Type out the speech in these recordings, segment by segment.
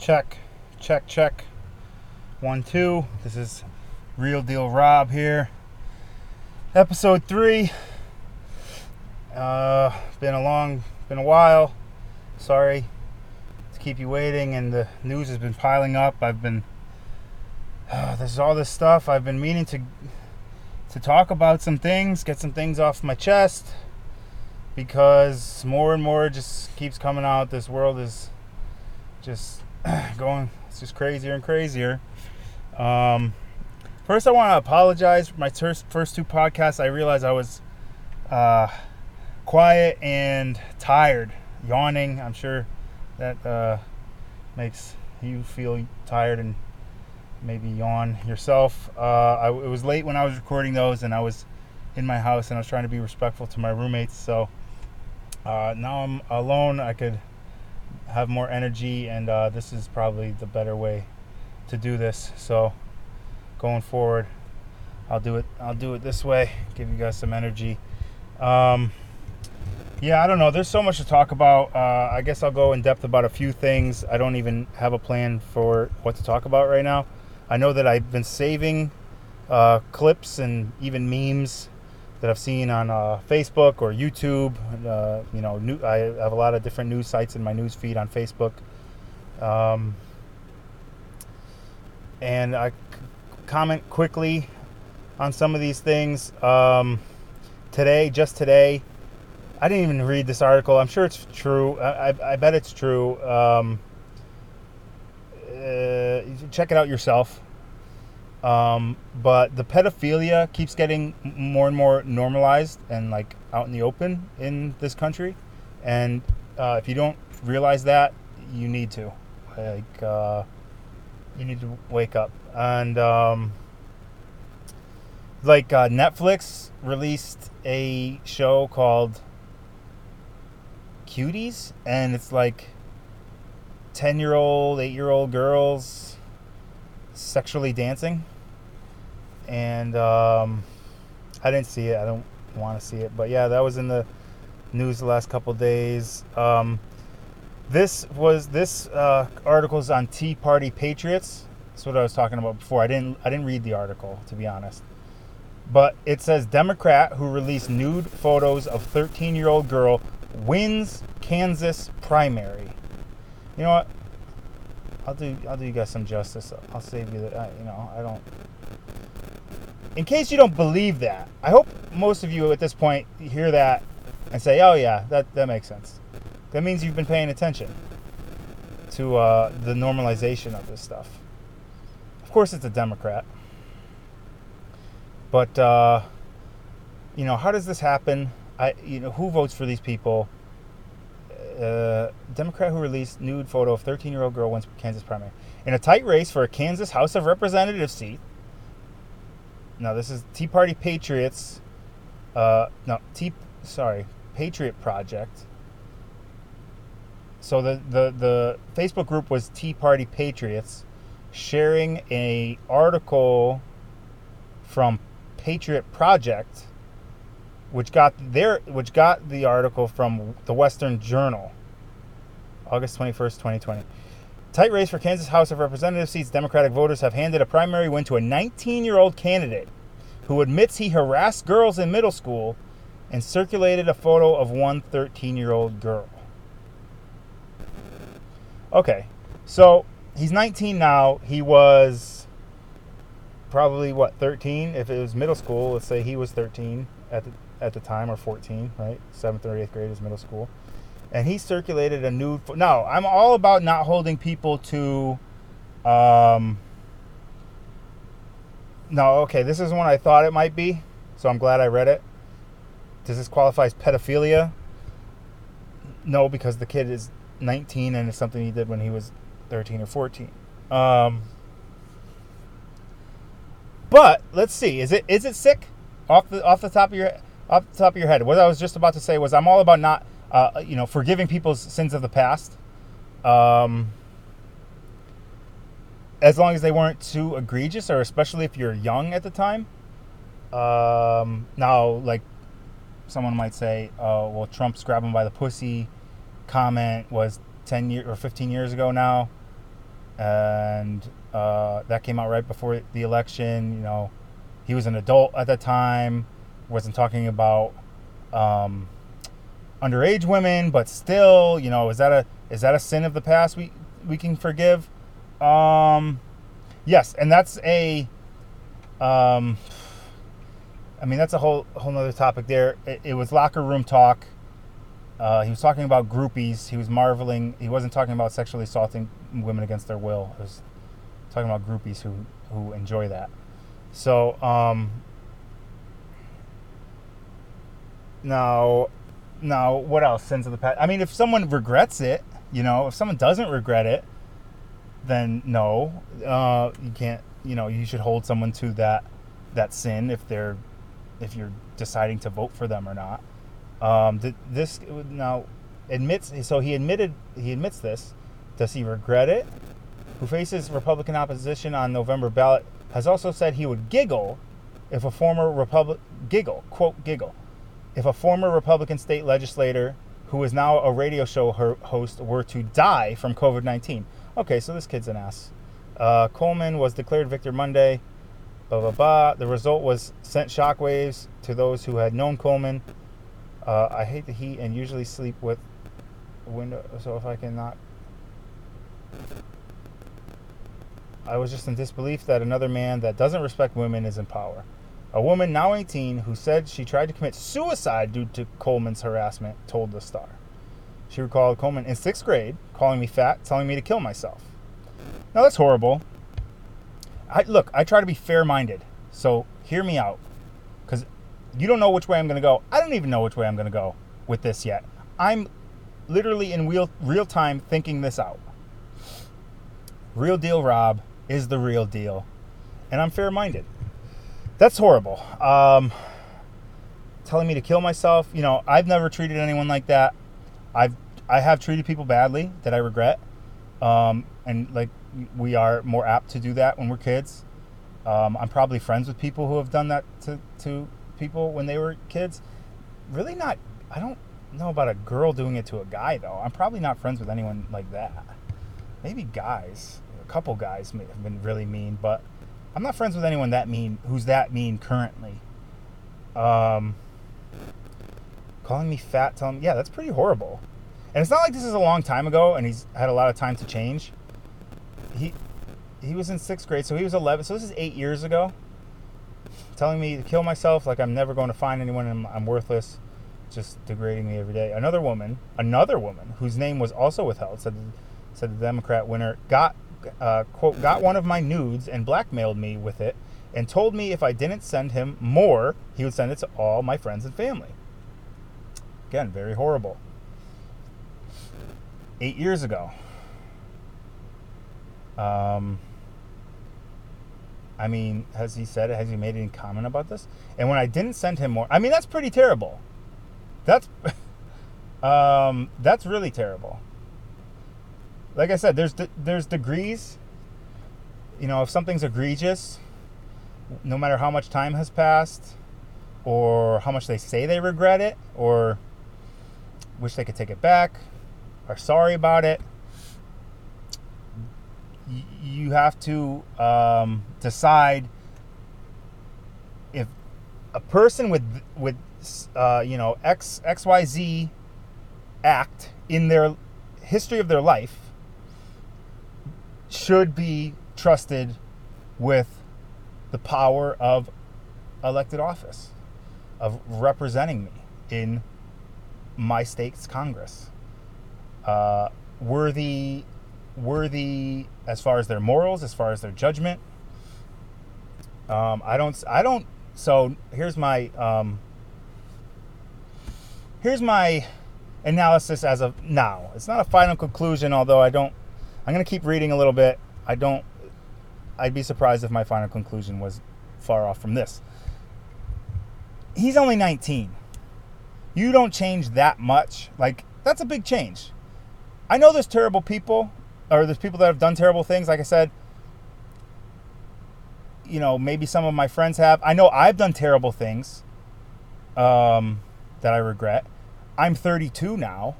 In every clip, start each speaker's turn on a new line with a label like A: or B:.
A: Check, check, check. One, two. This is Real Deal Rob here. Episode three. Uh, been a long, been a while. Sorry to keep you waiting, and the news has been piling up. I've been, uh, there's all this stuff. I've been meaning to to talk about some things, get some things off my chest, because more and more just keeps coming out. This world is just going it's just crazier and crazier. Um, first i want to apologize for my first, first two podcasts. I realized i was uh, quiet and tired yawning. I'm sure that uh, makes you feel tired and maybe yawn yourself. Uh, I, it was late when i was recording those and i was in my house and i was trying to be respectful to my roommates. So uh, now i'm alone. I could have more energy, and uh, this is probably the better way to do this. So going forward, I'll do it. I'll do it this way. Give you guys some energy. Um, yeah, I don't know. There's so much to talk about. Uh, I guess I'll go in depth about a few things. I don't even have a plan for what to talk about right now. I know that I've been saving uh, clips and even memes that I've seen on uh, Facebook or YouTube. Uh, you know, new, I have a lot of different news sites in my news feed on Facebook. Um, and I c- comment quickly on some of these things. Um, today, just today, I didn't even read this article. I'm sure it's true. I, I, I bet it's true. Um, uh, check it out yourself. Um, but the pedophilia keeps getting more and more normalized and like out in the open in this country. And uh, if you don't realize that, you need to. Like, uh, you need to wake up. And um, like uh, Netflix released a show called Cuties, and it's like 10 year old, 8 year old girls sexually dancing and um, I didn't see it. I don't want to see it, but yeah, that was in the news the last couple days. Um, this was this uh, article is on Tea Party Patriots. That's what I was talking about before. I didn't I didn't read the article to be honest, but it says Democrat who released nude photos of 13 year old girl wins Kansas primary. You know what? I'll do I'll do you guys some justice. I'll save you the uh, you know I don't in case you don't believe that, I hope most of you at this point hear that and say, "Oh yeah, that that makes sense." That means you've been paying attention to uh, the normalization of this stuff. Of course, it's a Democrat, but uh, you know, how does this happen? I, you know, who votes for these people? Democrat who released nude photo of 13-year-old girl wins Kansas primary in a tight race for a Kansas House of Representatives seat. Now this is Tea Party Patriots. Uh, no, Tea. Sorry, Patriot Project. So the, the the Facebook group was Tea Party Patriots, sharing a article from Patriot Project, which got their which got the article from the Western Journal, August twenty first, twenty twenty. Tight race for Kansas House of Representatives seats. Democratic voters have handed a primary win to a 19 year old candidate who admits he harassed girls in middle school and circulated a photo of one 13 year old girl. Okay, so he's 19 now. He was probably what 13 if it was middle school. Let's say he was 13 at the at the time or 14, right? Seventh or eighth grade is middle school and he circulated a nude. Fo- no, I'm all about not holding people to. Um, no, okay, this is one I thought it might be, so I'm glad I read it. Does this qualify as pedophilia? No, because the kid is 19 and it's something he did when he was 13 or 14. Um, but let's see, is it is it sick? Off the off the top of your off the top of your head, what I was just about to say was I'm all about not uh, you know, forgiving people's sins of the past, um, as long as they weren't too egregious, or especially if you're young at the time. Um, now, like someone might say, "Oh, well, Trump's grabbing by the pussy." Comment was ten years or fifteen years ago now. and uh, that came out right before the election. You know, he was an adult at the time, wasn't talking about um, underage women, but still, you know, is that a is that a sin of the past we we can forgive? Um, yes, and that's a um, I mean, that's a whole whole other topic. There, it, it was locker room talk. Uh, he was talking about groupies. He was marveling. He wasn't talking about sexually assaulting women against their will. He was talking about groupies who who enjoy that. So um, now, now what else? Sins of the past. I mean, if someone regrets it, you know, if someone doesn't regret it, then no, uh, you can't. You know, you should hold someone to that that sin if they're if you're deciding to vote for them or not. Um, this now admits so he admitted he admits this. Does he regret it? Who faces Republican opposition on November ballot has also said he would giggle if a former Republic giggle quote giggle if a former Republican state legislator who is now a radio show host were to die from COVID 19. Okay, so this kid's an ass. Uh, Coleman was declared victor Monday blah blah blah. The result was sent shockwaves to those who had known Coleman. Uh, I hate the heat and usually sleep with window. So if I cannot, I was just in disbelief that another man that doesn't respect women is in power. A woman now 18 who said she tried to commit suicide due to Coleman's harassment told the Star. She recalled Coleman in sixth grade calling me fat, telling me to kill myself. Now that's horrible. I, look, I try to be fair minded. So hear me out. Because you don't know which way I'm going to go. I don't even know which way I'm going to go with this yet. I'm literally in real, real time thinking this out. Real deal Rob is the real deal. And I'm fair minded. That's horrible. Um, telling me to kill myself. You know, I've never treated anyone like that. I've I have treated people badly that I regret. Um, and like we are more apt to do that when we're kids. Um, I'm probably friends with people who have done that to, to people when they were kids. Really not, I don't know about a girl doing it to a guy though. I'm probably not friends with anyone like that. Maybe guys, a couple guys may have been really mean, but I'm not friends with anyone that mean who's that mean currently. Um, calling me fat, telling me, yeah, that's pretty horrible. And it's not like this is a long time ago and he's had a lot of time to change he he was in sixth grade, so he was 11. So this is eight years ago. Telling me to kill myself, like I'm never going to find anyone, and I'm worthless, just degrading me every day. Another woman, another woman whose name was also withheld, said said the Democrat winner got uh, quote got one of my nudes and blackmailed me with it, and told me if I didn't send him more, he would send it to all my friends and family. Again, very horrible. Eight years ago. Um, I mean, has he said it? Has he made any comment about this? And when I didn't send him more, I mean, that's pretty terrible. That's um, that's really terrible. Like I said, there's de- there's degrees. You know, if something's egregious, no matter how much time has passed, or how much they say they regret it, or wish they could take it back, are sorry about it, you have to um, decide if a person with with uh, you know X X Y Z act in their history of their life should be trusted with the power of elected office of representing me in my state's Congress. Uh, worthy worthy as far as their morals, as far as their judgment. Um, I don't. I don't. So here's my um, here's my analysis as of now. It's not a final conclusion, although I don't. I'm going to keep reading a little bit. I don't. I'd be surprised if my final conclusion was far off from this. He's only 19. You don't change that much. Like that's a big change. I know there's terrible people or there's people that have done terrible things. Like I said, you know, maybe some of my friends have. I know I've done terrible things um, that I regret. I'm 32 now,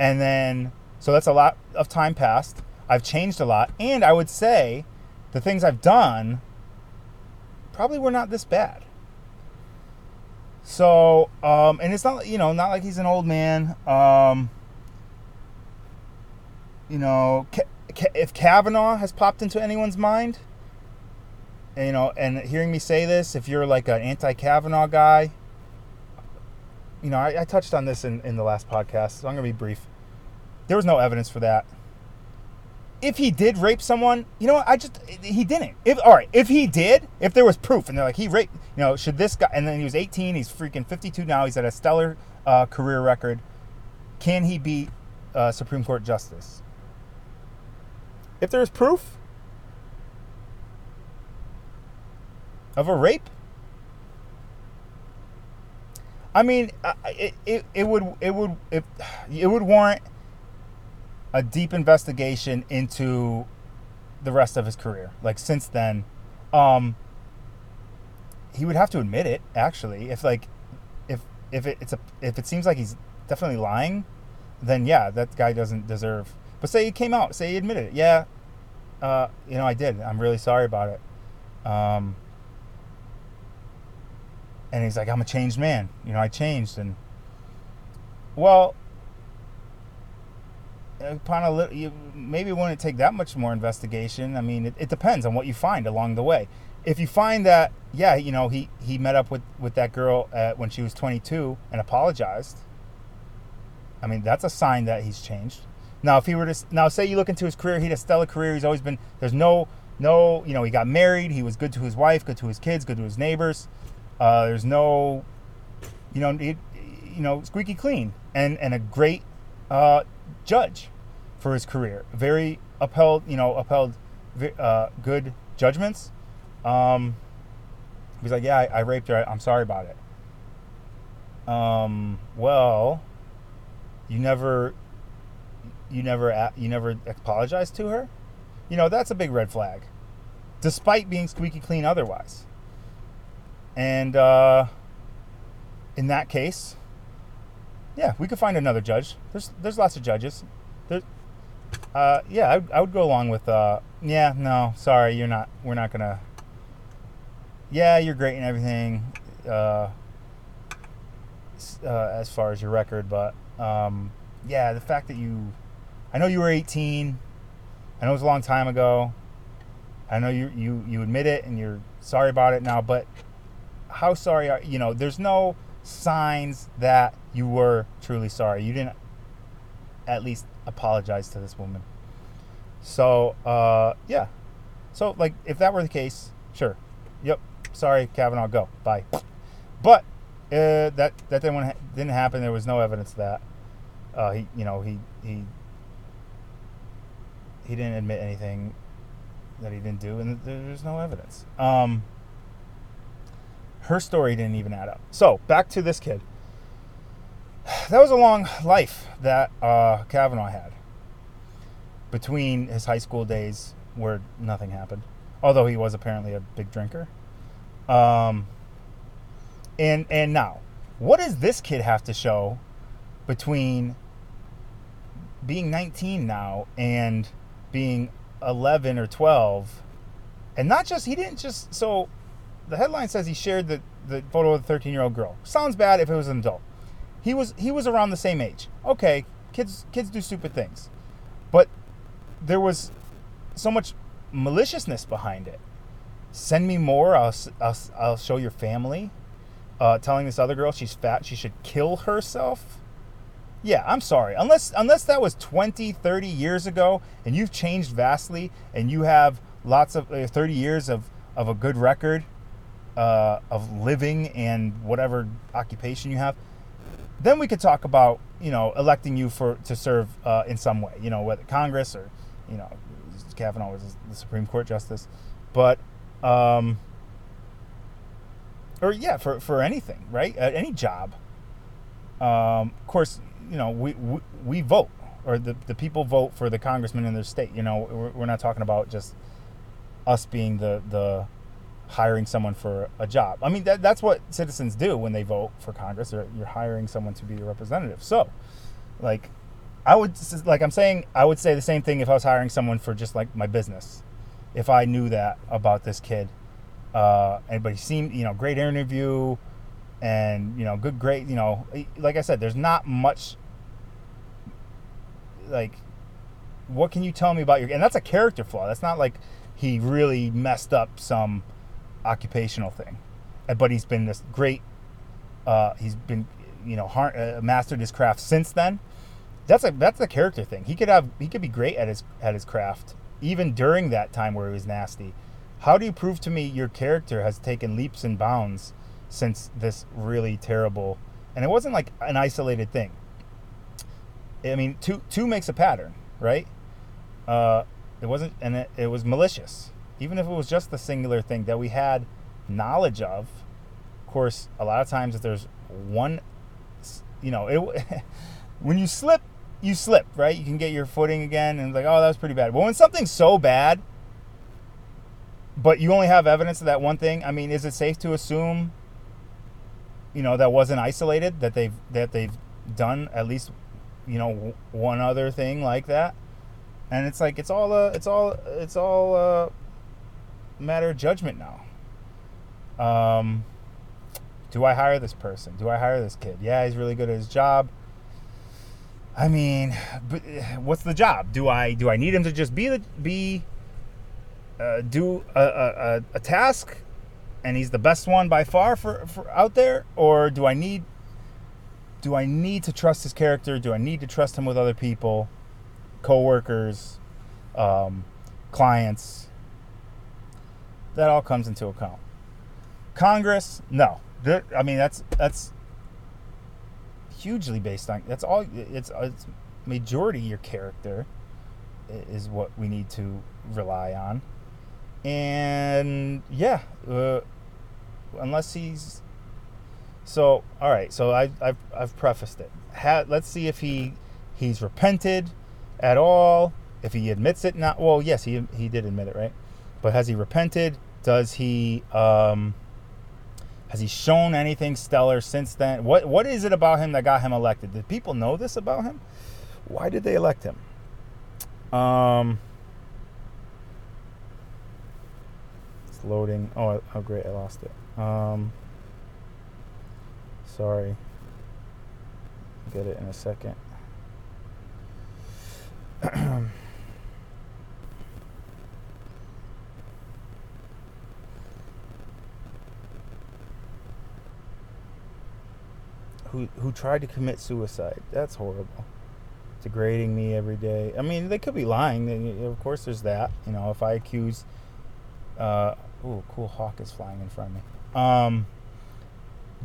A: and then so that's a lot of time passed. I've changed a lot, and I would say the things I've done probably were not this bad. So, um, and it's not, you know, not like he's an old man. Um, you know, if Kavanaugh has popped into anyone's mind, and, you know, and hearing me say this, if you're like an anti-Kavanaugh guy, you know, I, I touched on this in, in the last podcast, so I'm gonna be brief. There was no evidence for that. If he did rape someone, you know what? I just he didn't. If all right, if he did, if there was proof, and they're like he raped, you know, should this guy? And then he was 18. He's freaking 52 now. He's at a stellar uh, career record. Can he be uh, Supreme Court justice? If there's proof of a rape, I mean, it, it, it would it would it would warrant a deep investigation into the rest of his career. Like since then, um, he would have to admit it. Actually, if like if if it, it's a if it seems like he's definitely lying, then yeah, that guy doesn't deserve. But say he came out, say he admitted it. Yeah, uh, you know, I did. I'm really sorry about it. Um, and he's like, I'm a changed man. You know, I changed. And, well, upon a little, you, maybe it wouldn't take that much more investigation. I mean, it, it depends on what you find along the way. If you find that, yeah, you know, he, he met up with, with that girl at, when she was 22 and apologized, I mean, that's a sign that he's changed. Now, if he were to now say you look into his career, he had a stellar career. He's always been there's no no you know he got married. He was good to his wife, good to his kids, good to his neighbors. Uh, there's no you know he, you know squeaky clean and and a great uh, judge for his career. Very upheld you know upheld uh, good judgments. Um, he's like, yeah, I, I raped her. I'm sorry about it. Um, well, you never you never you never apologized to her, you know that's a big red flag, despite being squeaky clean otherwise. And uh, in that case, yeah, we could find another judge. There's there's lots of judges. There, uh, yeah, I, I would go along with. Uh, yeah, no, sorry, you're not. We're not gonna. Yeah, you're great and everything. Uh, uh, as far as your record, but um, yeah, the fact that you I know you were 18. I know it was a long time ago. I know you you you admit it and you're sorry about it now, but how sorry are you know, there's no signs that you were truly sorry. You didn't at least apologize to this woman. So, uh, yeah. So, like, if that were the case, sure. Yep. Sorry, Kavanaugh, go. Bye. But uh, that that didn't didn't happen. There was no evidence of that. Uh, he, you know, he he he didn't admit anything that he didn't do, and there's no evidence. Um, her story didn't even add up. So back to this kid. That was a long life that uh, Kavanaugh had between his high school days, where nothing happened, although he was apparently a big drinker. Um, and and now, what does this kid have to show between being 19 now and being 11 or 12 and not just he didn't just so the headline says he shared the, the photo of the 13 year old girl. Sounds bad if it was an adult he was he was around the same age. Okay kids kids do stupid things. But there was so much maliciousness behind it. Send me more i'll, I'll, I'll show your family. Uh, telling this other girl she's fat she should kill herself? Yeah, I'm sorry. Unless unless that was 20, 30 years ago and you've changed vastly and you have lots of uh, 30 years of, of a good record uh, of living and whatever occupation you have, then we could talk about, you know, electing you for to serve uh, in some way, you know, whether Congress or, you know, Kavanaugh was the Supreme Court justice. But um, or yeah, for, for anything, right? Any job. Um, of course, you know, we, we, we vote or the, the people vote for the congressman in their state. You know, we're, we're not talking about just us being the, the hiring someone for a job. I mean, that, that's what citizens do when they vote for Congress. Or you're hiring someone to be your representative. So, like, I would like I'm saying I would say the same thing if I was hiring someone for just like my business. If I knew that about this kid, uh, anybody seemed you know great interview, and you know good great you know like I said, there's not much like what can you tell me about your and that's a character flaw. That's not like he really messed up some occupational thing, but he's been this great. Uh, he's been you know har- uh, mastered his craft since then that's a that's a character thing. He could have he could be great at his at his craft even during that time where he was nasty. How do you prove to me your character has taken leaps and bounds since this really terrible? And it wasn't like an isolated thing. I mean, two two makes a pattern, right? Uh, it wasn't, and it, it was malicious. Even if it was just the singular thing that we had knowledge of. Of course, a lot of times if there's one, you know, it. when you slip, you slip, right? You can get your footing again, and like, oh, that was pretty bad. But when something's so bad, but you only have evidence of that one thing, I mean, is it safe to assume, you know, that wasn't isolated? That they've that they've done at least, you know, one other thing like that, and it's like it's all a it's all it's all matter of judgment now. Um, do I hire this person? Do I hire this kid? Yeah, he's really good at his job. I mean, but uh, what's the job? Do I do I need him to just be the be uh, do a, a, a, a task, and he's the best one by far for, for out there, or do I need do I need to trust his character? Do I need to trust him with other people, coworkers, um, clients? That all comes into account. Congress, no. I mean, that's that's hugely based on that's all it's it's majority your character is what we need to rely on and yeah uh, unless he's so all right so I, I've, I've prefaced it ha, let's see if he he's repented at all if he admits it not well yes he, he did admit it right but has he repented does he um, has he shown anything stellar since then? What What is it about him that got him elected? Did people know this about him? Why did they elect him? Um, it's loading. Oh, oh, great! I lost it. Um, sorry. Get it in a second. who who tried to commit suicide. That's horrible. Degrading me every day. I mean, they could be lying. They- Of course, there's that. You know, if I accuse, uh, ooh, cool hawk is flying in front of me. Um,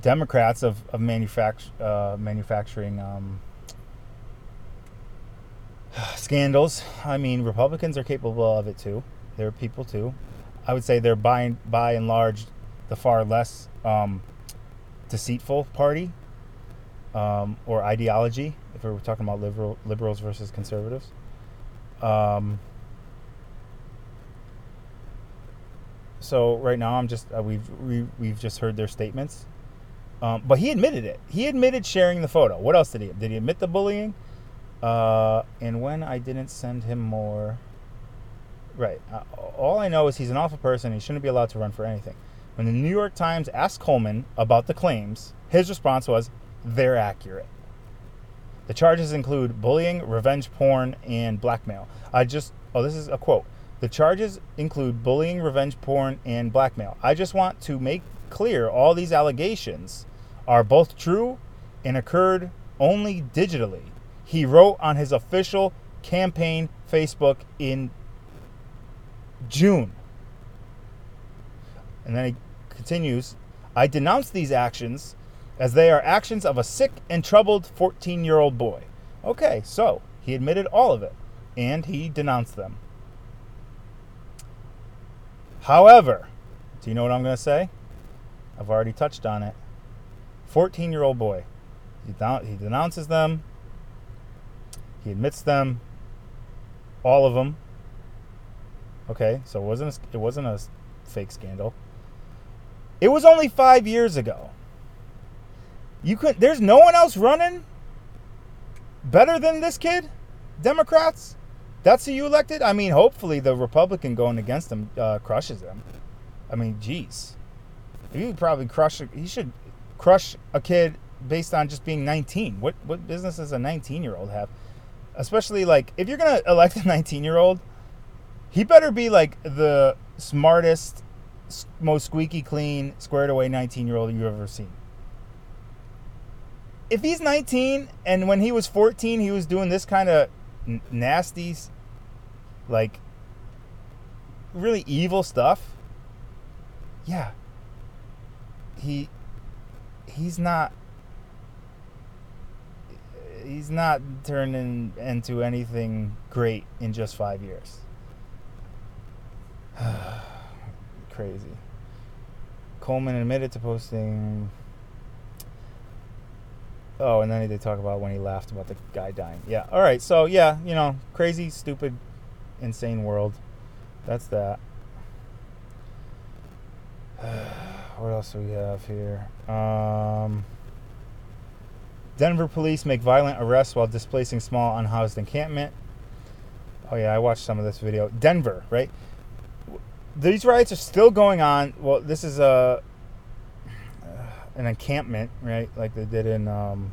A: Democrats of of manufact- uh, manufacturing um, scandals. I mean, Republicans are capable of it too. They're people too. I would say they're by by and large the far less um, deceitful party um, or ideology, if we are talking about liberal liberals versus conservatives. Um, so right now, I'm just uh, we've we, we've just heard their statements, um, but he admitted it. He admitted sharing the photo. What else did he? Did he admit the bullying? Uh, and when I didn't send him more. Right. Uh, all I know is he's an awful person. He shouldn't be allowed to run for anything. When the New York Times asked Coleman about the claims, his response was, they're accurate. The charges include bullying, revenge porn, and blackmail. I just, oh, this is a quote. The charges include bullying, revenge porn, and blackmail. I just want to make clear all these allegations are both true and occurred only digitally. He wrote on his official campaign Facebook in June. And then he continues I denounce these actions as they are actions of a sick and troubled 14 year old boy. Okay, so he admitted all of it and he denounced them. However, do you know what I'm going to say? I've already touched on it. 14 year old boy. He, he denounces them, he admits them, all of them. Okay, so it wasn't a, it wasn't a fake scandal. It was only five years ago. You could. There's no one else running. better than this kid? Democrats? That's who you elected? I mean, hopefully the Republican going against him uh, crushes him. I mean, geez. He would probably crush. He should crush a kid based on just being 19. What what business does a 19 year old have? Especially like if you're gonna elect a 19 year old, he better be like the smartest, most squeaky clean, squared away 19 year old you've ever seen. If he's 19 and when he was 14 he was doing this kind of n- nasty, like really evil stuff, yeah, he he's not he's not turning into anything great in just five years. Crazy. Coleman admitted to posting. Oh, and then they talk about when he laughed about the guy dying. Yeah. All right. So yeah, you know, crazy, stupid, insane world. That's that. what else do we have here? Um, Denver police make violent arrests while displacing small unhoused encampment. Oh yeah, I watched some of this video. Denver, right? These riots are still going on. Well, this is a an encampment, right? Like they did in um,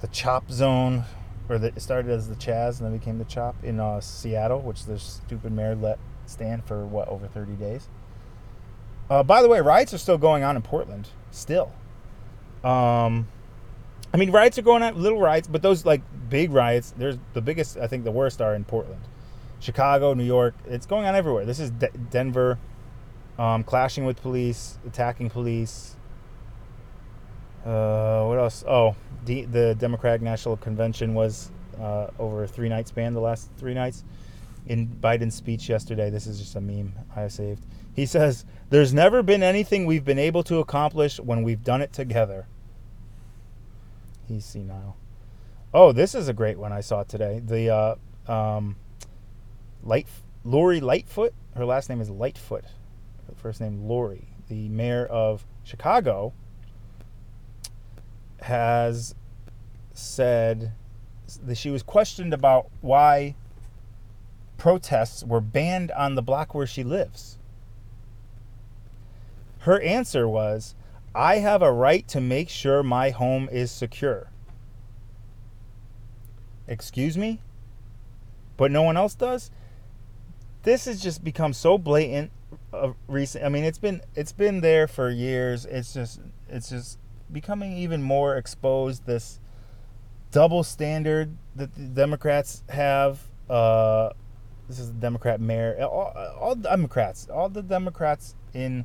A: the Chop Zone, or the, it started as the Chaz and then became the Chop in uh, Seattle, which the stupid mayor let stand for what over 30 days. Uh, by the way, riots are still going on in Portland. Still. Um, I mean, riots are going on, little riots, but those like big riots, there's the biggest, I think the worst are in Portland. Chicago, New York, it's going on everywhere. This is De- Denver, um, clashing with police, attacking police. Uh, what else? Oh, D- the Democratic National Convention was uh, over a three night span, the last three nights. In Biden's speech yesterday, this is just a meme I saved. He says, There's never been anything we've been able to accomplish when we've done it together. He's senile. Oh, this is a great one I saw today. The uh, um, Light Lori Lightfoot. Her last name is Lightfoot. First name Lori. The mayor of Chicago has said that she was questioned about why protests were banned on the block where she lives. Her answer was, I have a right to make sure my home is secure. Excuse me? But no one else does? This has just become so blatant uh, recent I mean it's been it's been there for years. It's just it's just becoming even more exposed this double standard that the Democrats have uh this is the Democrat mayor all, all Democrats all the Democrats in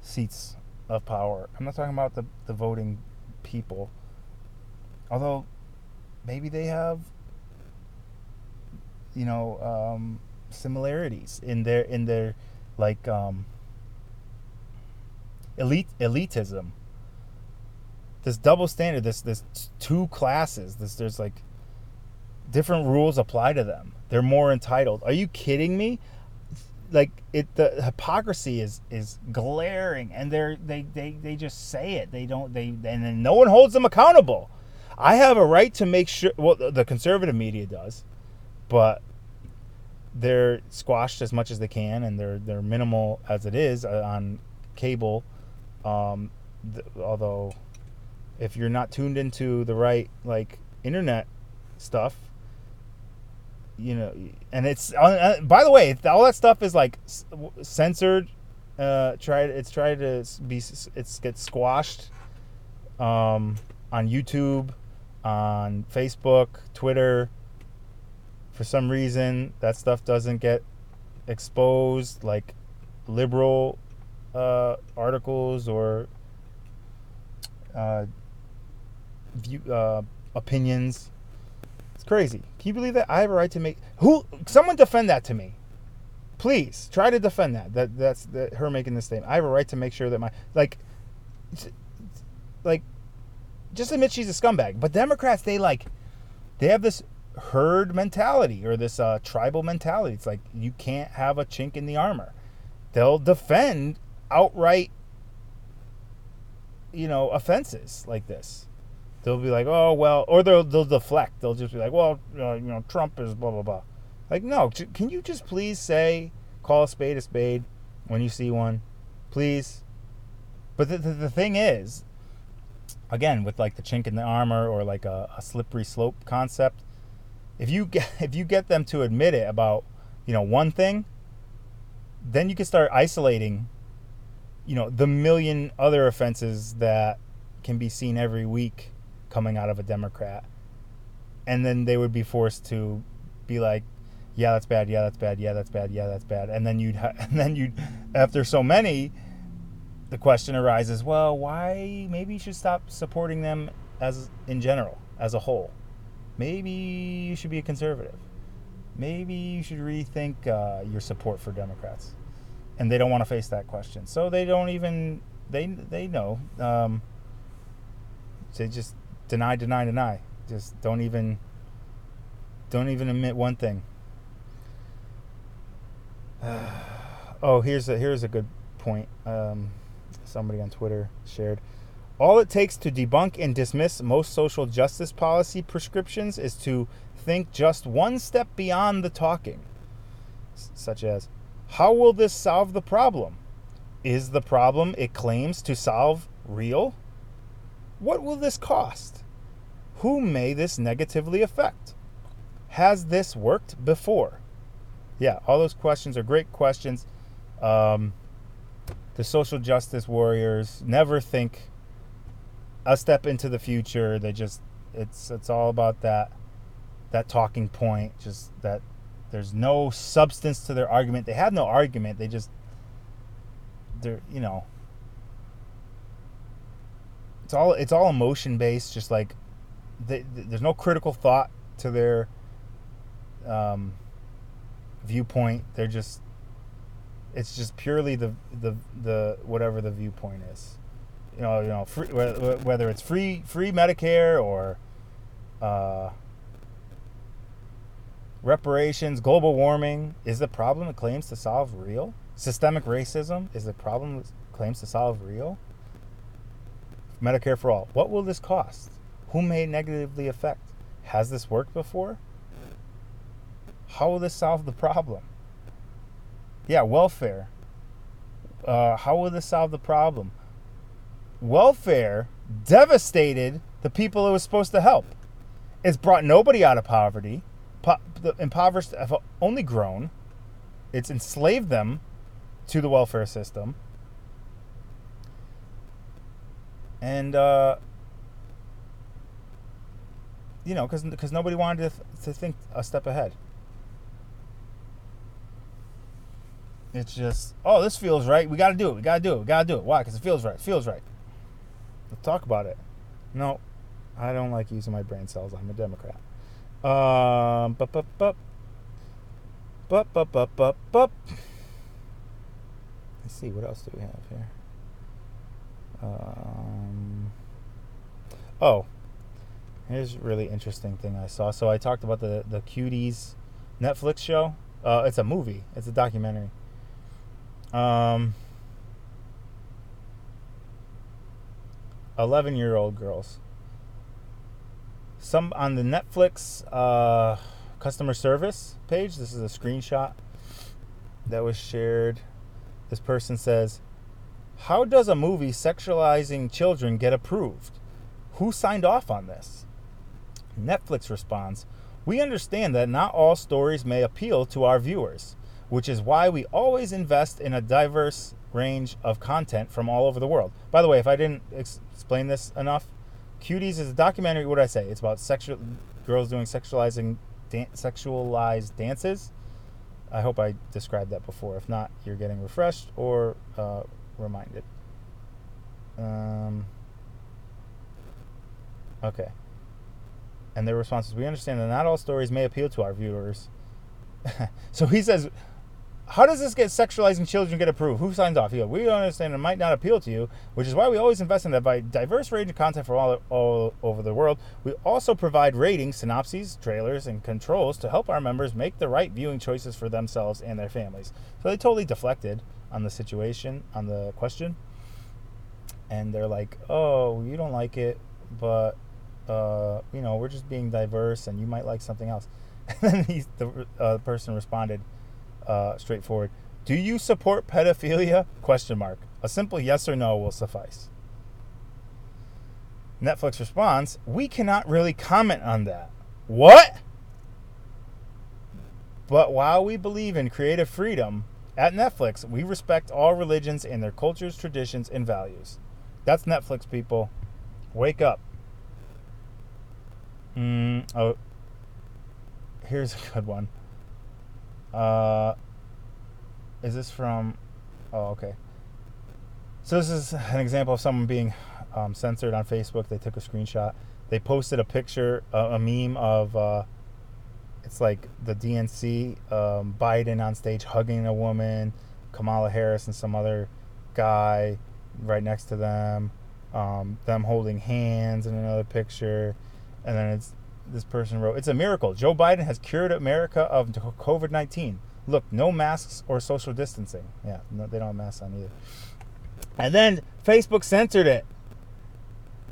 A: seats of power. I'm not talking about the, the voting people. Although maybe they have you know um, similarities in their in their like um, elite elitism. This double standard, this this two classes, this there's like different rules apply to them. They're more entitled. Are you kidding me? like it the hypocrisy is is glaring and they're they they they just say it they don't they and then no one holds them accountable i have a right to make sure well the conservative media does but they're squashed as much as they can and they're they're minimal as it is uh, on cable um th- although if you're not tuned into the right like internet stuff you know, and it's uh, uh, by the way, all that stuff is like censored. Uh, tried it's tried to be it's gets squashed um, on YouTube, on Facebook, Twitter. For some reason, that stuff doesn't get exposed, like liberal uh, articles or uh, view, uh, opinions It's crazy. Can you believe that? I have a right to make who someone defend that to me. Please try to defend that. That that's that her making this statement. I have a right to make sure that my like like just admit she's a scumbag. But Democrats they like they have this herd mentality or this uh, tribal mentality. It's like you can't have a chink in the armor. They'll defend outright you know offenses like this they'll be like, oh well, or they'll they'll deflect. They'll just be like, well, uh, you know, Trump is blah blah blah. Like, no, can you just please say, call a spade a spade when you see one, please. But the, the, the thing is, again, with like the chink in the armor or like a, a slippery slope concept, if you get if you get them to admit it about you know one thing, then you can start isolating, you know, the million other offenses that can be seen every week coming out of a Democrat, and then they would be forced to be like, yeah, that's bad, yeah, that's bad, yeah, that's bad, yeah, that's bad, and then you'd ha- and then you'd after so many, the question arises, well, why maybe you should stop supporting them as in general as a whole. Maybe you should be a conservative maybe you should rethink uh, your support for Democrats. And they don't want to face that question, so they don't even they they know. Um, they just deny, deny, deny. Just don't even don't even admit one thing. oh, here's a here's a good point. Um, somebody on Twitter shared. All it takes to debunk and dismiss most social justice policy prescriptions is to think just one step beyond the talking, such as, How will this solve the problem? Is the problem it claims to solve real? What will this cost? Who may this negatively affect? Has this worked before? Yeah, all those questions are great questions. Um, the social justice warriors never think a step into the future. They just it's it's all about that that talking point, just that there's no substance to their argument. They have no argument. They just they're you know it's all it's all emotion based. Just like they, there's no critical thought to their um, viewpoint. They're just it's just purely the the the whatever the viewpoint is. You know, you know, free, whether it's free free Medicare or uh, reparations, global warming is the problem it claims to solve real? Systemic racism is the problem it claims to solve real? Medicare for all. What will this cost? Who may negatively affect? Has this worked before? How will this solve the problem? Yeah, welfare. Uh, how will this solve the problem? Welfare devastated the people it was supposed to help. It's brought nobody out of poverty po- the impoverished have only grown. It's enslaved them to the welfare system. And, uh, you know, because nobody wanted to, th- to think a step ahead. It's just, oh, this feels right. We got to do it. We got to do it. We got to do it. Why? Because it feels right. It feels right. Let's talk about it. No, I don't like using my brain cells. I'm a Democrat. Um, bup, bup, bup. Bup, bup, bup, bup, bup. Let's see, what else do we have here? Um, oh, here's a really interesting thing I saw. So I talked about the, the Cuties Netflix show. Uh, it's a movie, it's a documentary. Um, 11 year old girls some on the Netflix uh, customer service page. This is a screenshot that was shared. This person says, "How does a movie sexualizing children get approved? Who signed off on this?" Netflix responds, "We understand that not all stories may appeal to our viewers, which is why we always invest in a diverse range of content from all over the world." By the way, if I didn't ex- explain this enough, Cuties is a documentary. What did I say? It's about sexual girls doing sexualizing dan- sexualized dances. I hope I described that before. If not, you're getting refreshed or uh, reminded. Um, okay. And their response is We understand that not all stories may appeal to our viewers. so he says how does this get sexualizing children get approved? Who signs off? He goes, we don't understand it might not appeal to you, which is why we always invest in that by diverse range of content from all, all over the world. We also provide ratings, synopses, trailers, and controls to help our members make the right viewing choices for themselves and their families. So they totally deflected on the situation, on the question. And they're like, oh, you don't like it, but uh, you know, we're just being diverse, and you might like something else." And then he's, the uh, person responded, uh, straightforward, "Do you support pedophilia?" Question mark. A simple yes or no will suffice. Netflix responds, "We cannot really comment on that." What? But while we believe in creative freedom, at Netflix, we respect all religions and their cultures, traditions, and values. That's Netflix, people. Wake up. Mm, oh, here's a good one. Uh, is this from? Oh, okay. So this is an example of someone being um, censored on Facebook. They took a screenshot. They posted a picture, a meme of. Uh, it's like the DNC, um, Biden on stage hugging a woman, Kamala Harris and some other guy right next to them, um, them holding hands in another picture, and then it's this person wrote, "It's a miracle. Joe Biden has cured America of COVID nineteen. Look, no masks or social distancing. Yeah, no, they don't have masks on either." And then Facebook censored it.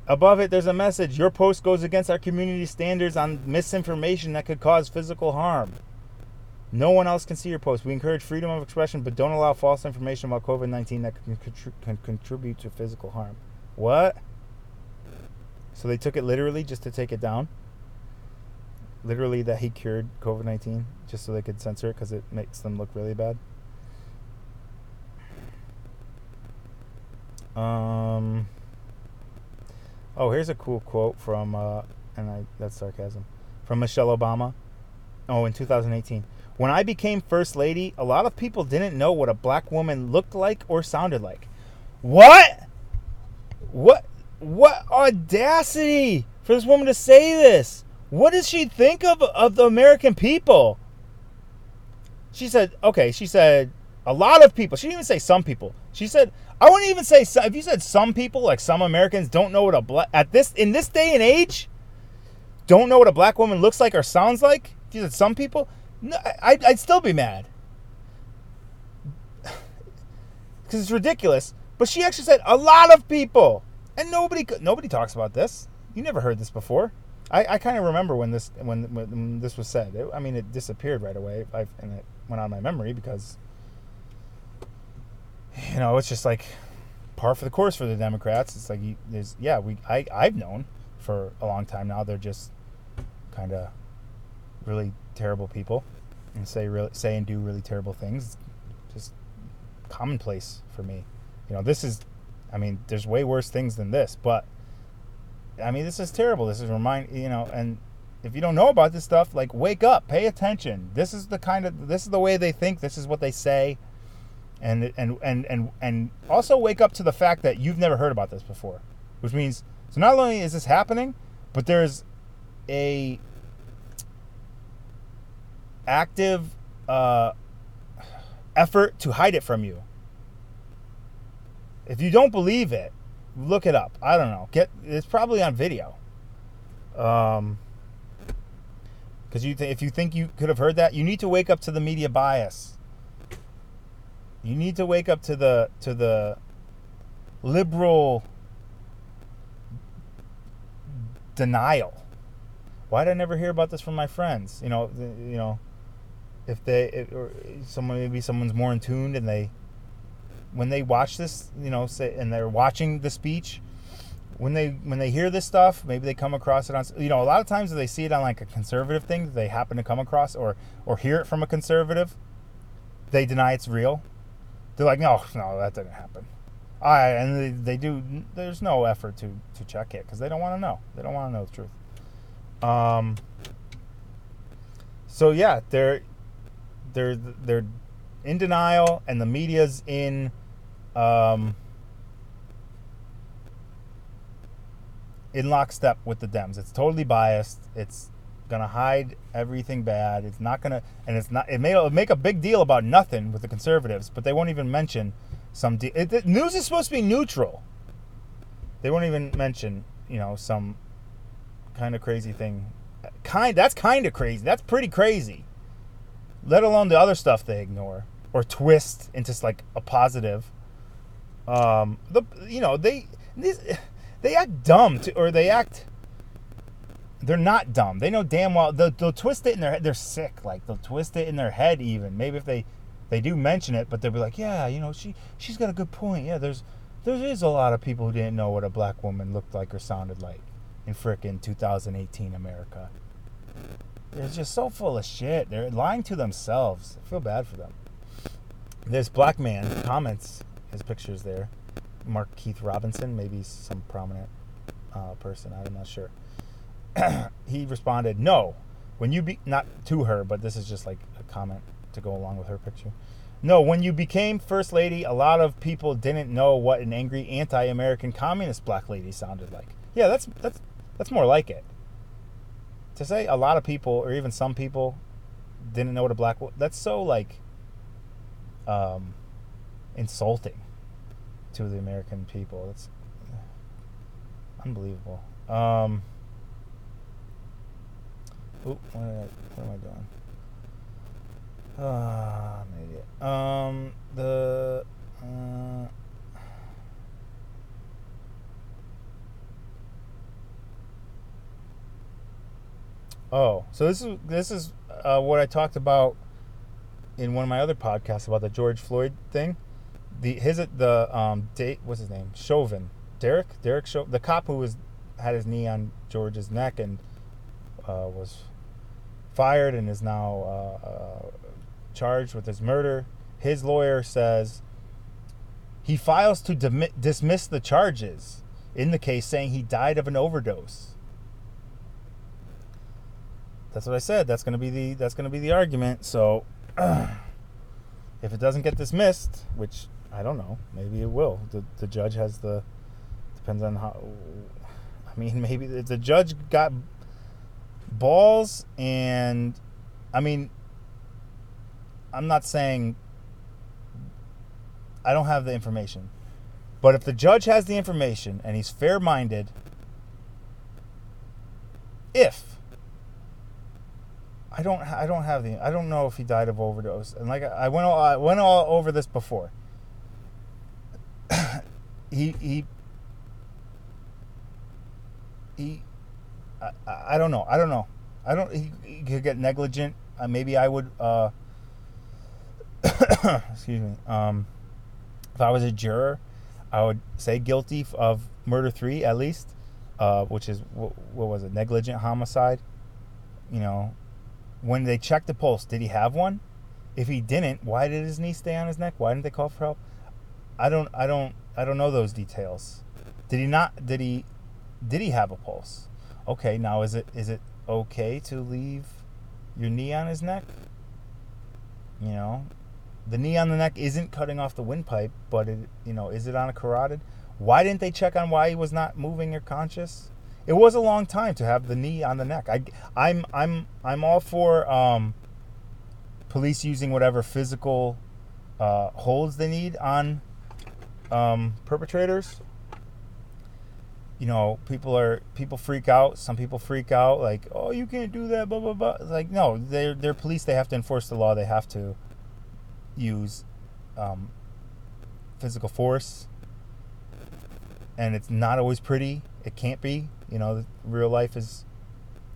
A: Above it, there's a message. Your post goes against our community standards on misinformation that could cause physical harm. No one else can see your post. We encourage freedom of expression, but don't allow false information about COVID 19 that can, contri- can contribute to physical harm. What? So they took it literally just to take it down? Literally, that he cured COVID 19 just so they could censor it because it makes them look really bad? Um. Oh, here's a cool quote from, uh, and I, that's sarcasm, from Michelle Obama. Oh, in 2018. When I became First Lady, a lot of people didn't know what a black woman looked like or sounded like. What? What? What audacity for this woman to say this? What does she think of, of the American people? She said, okay, she said, a lot of people. She didn't even say some people. She said, I wouldn't even say if you said some people, like some Americans, don't know what a black at this in this day and age, don't know what a black woman looks like or sounds like. If you said some people, no, I, I'd still be mad because it's ridiculous. But she actually said a lot of people, and nobody nobody talks about this. You never heard this before. I, I kind of remember when this when, when this was said. It, I mean, it disappeared right away, I, and it went out of my memory because you know, it's just like par for the course for the Democrats. It's like there's yeah, we I I've known for a long time now they're just kind of really terrible people and say really say and do really terrible things. Just commonplace for me. You know, this is I mean, there's way worse things than this, but I mean, this is terrible. This is remind, you know, and if you don't know about this stuff, like wake up, pay attention. This is the kind of this is the way they think, this is what they say and and and and and also wake up to the fact that you've never heard about this before, which means so not only is this happening, but there's a active uh, effort to hide it from you. If you don't believe it, look it up. I don't know. Get it's probably on video. Um, because you th- if you think you could have heard that, you need to wake up to the media bias. You need to wake up to the to the liberal denial. Why did I never hear about this from my friends? You know, you know, if they if, or someone maybe someone's more in tune and they when they watch this, you know, say and they're watching the speech, when they when they hear this stuff, maybe they come across it on you know, a lot of times they see it on like a conservative thing they happen to come across or or hear it from a conservative, they deny it's real they're like, no, no, that didn't happen. I and they, they do. There's no effort to to check it because they don't want to know. They don't want to know the truth. Um. So yeah, they're they're they're in denial, and the media's in. Um, in lockstep with the Dems. It's totally biased. It's gonna hide everything bad. It's not gonna, and it's not. It may make a big deal about nothing with the conservatives, but they won't even mention some. De- it, the news is supposed to be neutral. They won't even mention, you know, some kind of crazy thing. Kind. That's kind of crazy. That's pretty crazy. Let alone the other stuff they ignore or twist into like a positive. Um, the you know they these they act dumb to, or they act they're not dumb. They know damn well they'll, they'll twist it in their head. They're sick. Like they'll twist it in their head even. Maybe if they they do mention it, but they'll be like, yeah, you know, she she's got a good point. Yeah, there's there is a lot of people who didn't know what a black woman looked like or sounded like in frickin' 2018 America. They're just so full of shit. They're lying to themselves. I feel bad for them. This black man comments his pictures there. Mark Keith Robinson, maybe some prominent uh, person. I'm not sure. he responded, "No, when you be not to her, but this is just like a comment to go along with her picture. No, when you became first lady, a lot of people didn't know what an angry anti-American communist black lady sounded like. Yeah, that's that's that's more like it. To say a lot of people or even some people didn't know what a black that's so like um insulting to the American people. It's unbelievable. Um what, I, what am I doing? Ah, uh, maybe. Um, the. Uh, oh, so this is this is uh, what I talked about in one of my other podcasts about the George Floyd thing. The his the um date what's his name Chauvin Derek Derek Chauvin the cop who was had his knee on George's neck and uh, was fired and is now uh, uh, charged with his murder. His lawyer says he files to dismiss the charges in the case, saying he died of an overdose. That's what I said. That's to be the that's to be the argument. So, if it doesn't get dismissed, which I don't know, maybe it will. The the judge has the depends on how. I mean, maybe the judge got balls and I mean I'm not saying I don't have the information. But if the judge has the information and he's fair-minded if I don't I don't have the I don't know if he died of overdose. And like I went all, I went all over this before. He he he I, I don't know. I don't know. I don't. He, he could get negligent. Uh, maybe I would. Uh, excuse me. Um, if I was a juror, I would say guilty of murder three at least, uh, which is what, what was it? Negligent homicide. You know, when they checked the pulse, did he have one? If he didn't, why did his knee stay on his neck? Why didn't they call for help? I don't. I don't. I don't know those details. Did he not? Did he? Did he have a pulse? okay, now is it is it okay to leave your knee on his neck? You know, the knee on the neck isn't cutting off the windpipe, but it, you know, is it on a carotid? Why didn't they check on why he was not moving or conscious? It was a long time to have the knee on the neck. I, I'm, I'm, I'm all for um, police using whatever physical uh, holds they need on um, perpetrators you know, people are people freak out. Some people freak out, like, oh, you can't do that, blah blah blah. Like, no, they're they're police. They have to enforce the law. They have to use um, physical force, and it's not always pretty. It can't be. You know, real life is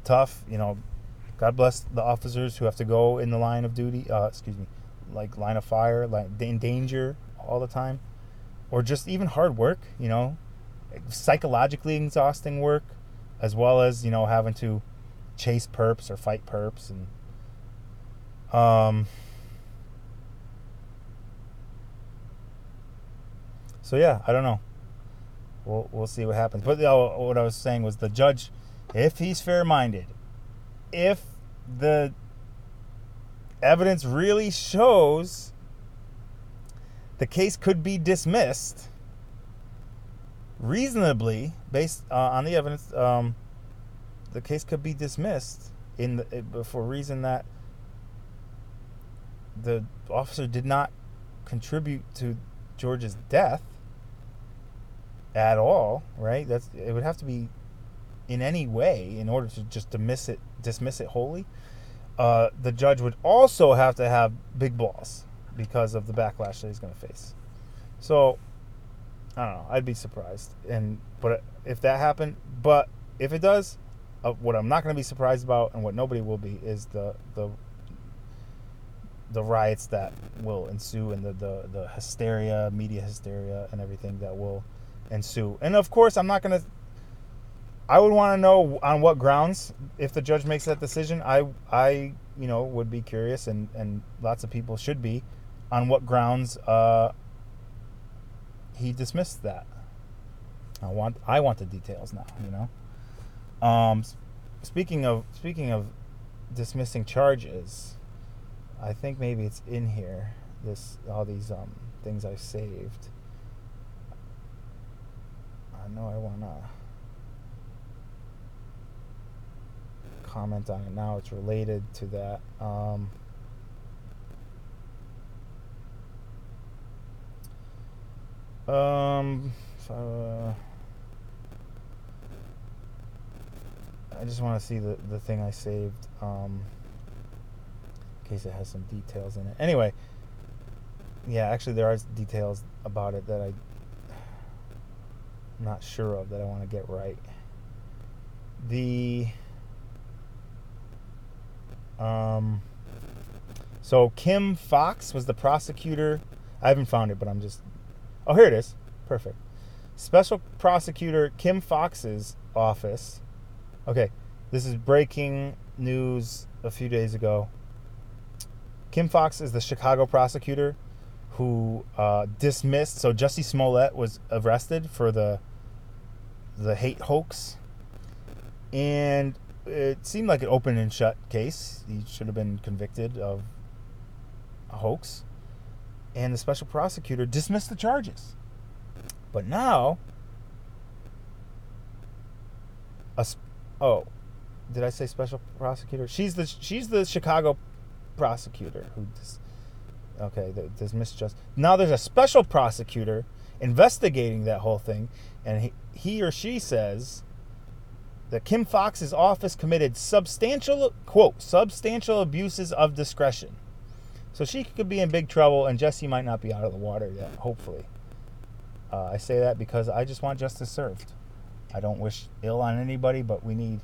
A: tough. You know, God bless the officers who have to go in the line of duty. Uh, excuse me, like line of fire, like in danger all the time, or just even hard work. You know, psychologically exhausting work, as well as you know having to chase perps or fight perps and um. So yeah, I don't know. We'll we'll see what happens. But uh, what I was saying was the judge, if he's fair-minded, if the evidence really shows the case could be dismissed reasonably, based uh, on the evidence, um, the case could be dismissed in the, for a reason that the officer did not contribute to George's death at all, right? That's it would have to be in any way in order to just dismiss it dismiss it wholly. Uh, the judge would also have to have big balls because of the backlash that he's going to face. So I don't know. I'd be surprised. And but if that happened, but if it does, uh, what I'm not going to be surprised about, and what nobody will be, is the the the riots that will ensue and the, the, the hysteria, media hysteria, and everything that will ensue. And of course, I'm not going to. I would want to know on what grounds, if the judge makes that decision, I, I, you know, would be curious, and, and lots of people should be, on what grounds uh, he dismissed that. I want, I want the details now. You know. Um, speaking of speaking of dismissing charges, I think maybe it's in here. This all these um, things I saved. I know I wanna comment on it now. It's related to that. Um, um, so, uh, I just want to see the, the thing I saved. Um, in case it has some details in it. Anyway, yeah, actually there are details about it that I I'm not sure of that I want to get right. The um so Kim Foxx was the prosecutor. I haven't found it, but I'm just Oh, here it is. Perfect. Special prosecutor Kim Foxx's office. Okay, this is breaking news a few days ago. Kim Foxx is the Chicago prosecutor who uh, dismissed. So Jussie Smollett was arrested for the the hate hoax, and it seemed like an open and shut case. He should have been convicted of a hoax, and the special prosecutor dismissed the charges. But now, a oh, did I say special prosecutor? She's the she's the Chicago prosecutor who dis- okay dismissed just now there's a special prosecutor investigating that whole thing and he, he or she says that Kim Foxx's office committed substantial quote substantial abuses of discretion. So she could be in big trouble, and Jesse might not be out of the water yet. Hopefully, uh, I say that because I just want justice served. I don't wish ill on anybody, but we need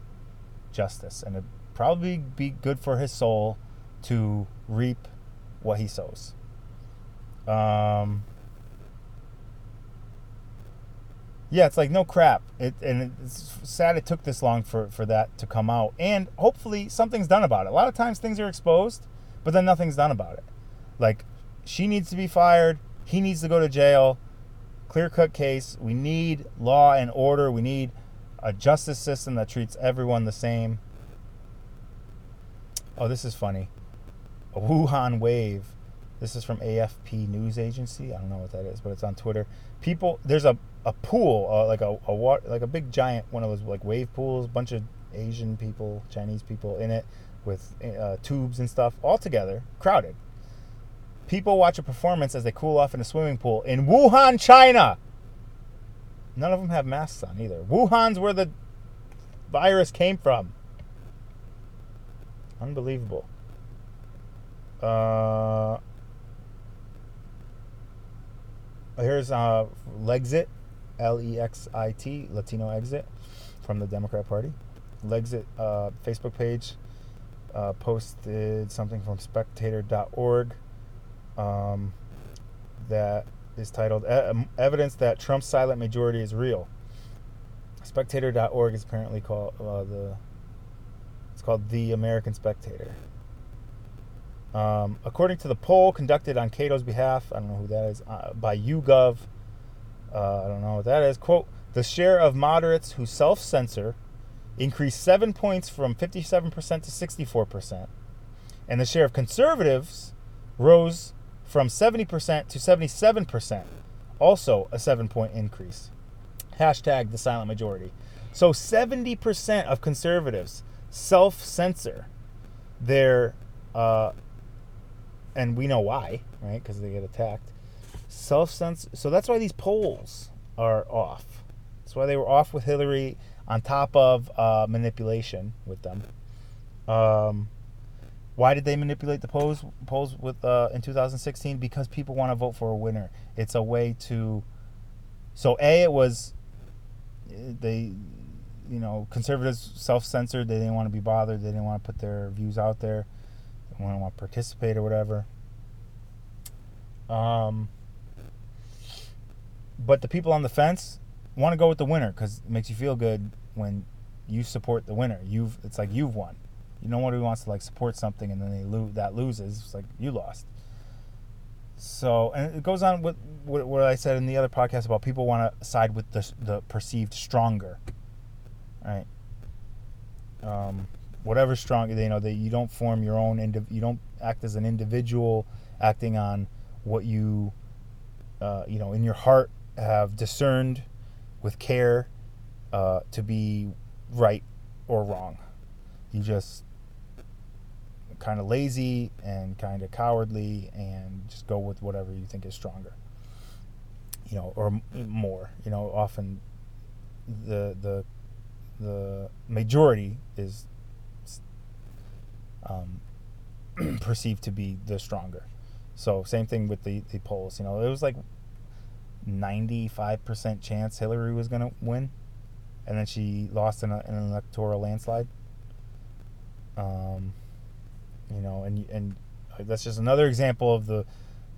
A: justice, and it'd probably be good for his soul to reap what he sows. Um, yeah, it's like no crap. It and it's sad it took this long for for that to come out, and hopefully something's done about it. A lot of times things are exposed, but then nothing's done about it. Like she needs to be fired. He needs to go to jail. Clear cut case. We need law and order. We need a justice system that treats everyone the same. Oh, this is funny a Wuhan wave. This is from AFP News Agency. I don't know what that is, but it's on Twitter. People, there's a, a pool, uh, like a, a water, like a big giant one of those like wave pools. Bunch of Asian people, Chinese people in it with uh, tubes and stuff, all together, crowded. People watch a performance as they cool off in a swimming pool in Wuhan, China. None of them have masks on either. Wuhan's where the virus came from. Unbelievable. Uh, here's uh, Lexit, L E X I T, Latino Exit, from the Democrat Party. Lexit uh, Facebook page uh, posted something from Spectator.org um, that is titled e- "Evidence that Trump's silent majority is real." Spectator.org is apparently called uh, the. It's called the American Spectator. Um, according to the poll conducted on Cato's behalf, I don't know who that is, uh, by YouGov, uh, I don't know what that is, quote, the share of moderates who self censor increased seven points from 57% to 64%. And the share of conservatives rose from 70% to 77%, also a seven point increase. Hashtag the silent majority. So 70% of conservatives self censor their uh, and we know why, right? Because they get attacked. Self censor. So that's why these polls are off. That's why they were off with Hillary on top of uh, manipulation with them. Um, why did they manipulate the polls polls with uh, in 2016? Because people want to vote for a winner. It's a way to. So a it was they you know, conservatives self-censored. They didn't want to be bothered. They didn't want to put their views out there. They didn't want to participate or whatever. Um, but the people on the fence want to go with the winner because it makes you feel good when you support the winner. You've it's like you've won. You know nobody wants to like support something and then they lose that loses. It's like you lost. So and it goes on with what I said in the other podcast about people want to side with the the perceived stronger, right? Um, whatever strong, you know, that you don't form your own. Indiv- you don't act as an individual, acting on what you, uh, you know, in your heart have discerned with care uh, to be right or wrong. You just kind of lazy and kind of cowardly and just go with whatever you think is stronger. You know, or more. You know, often the the the majority is um, perceived to be the stronger. So same thing with the, the polls. You know, it was like 95% chance Hillary was going to win. And then she lost in, a, in an electoral landslide. Um, you know, and, and that's just another example of the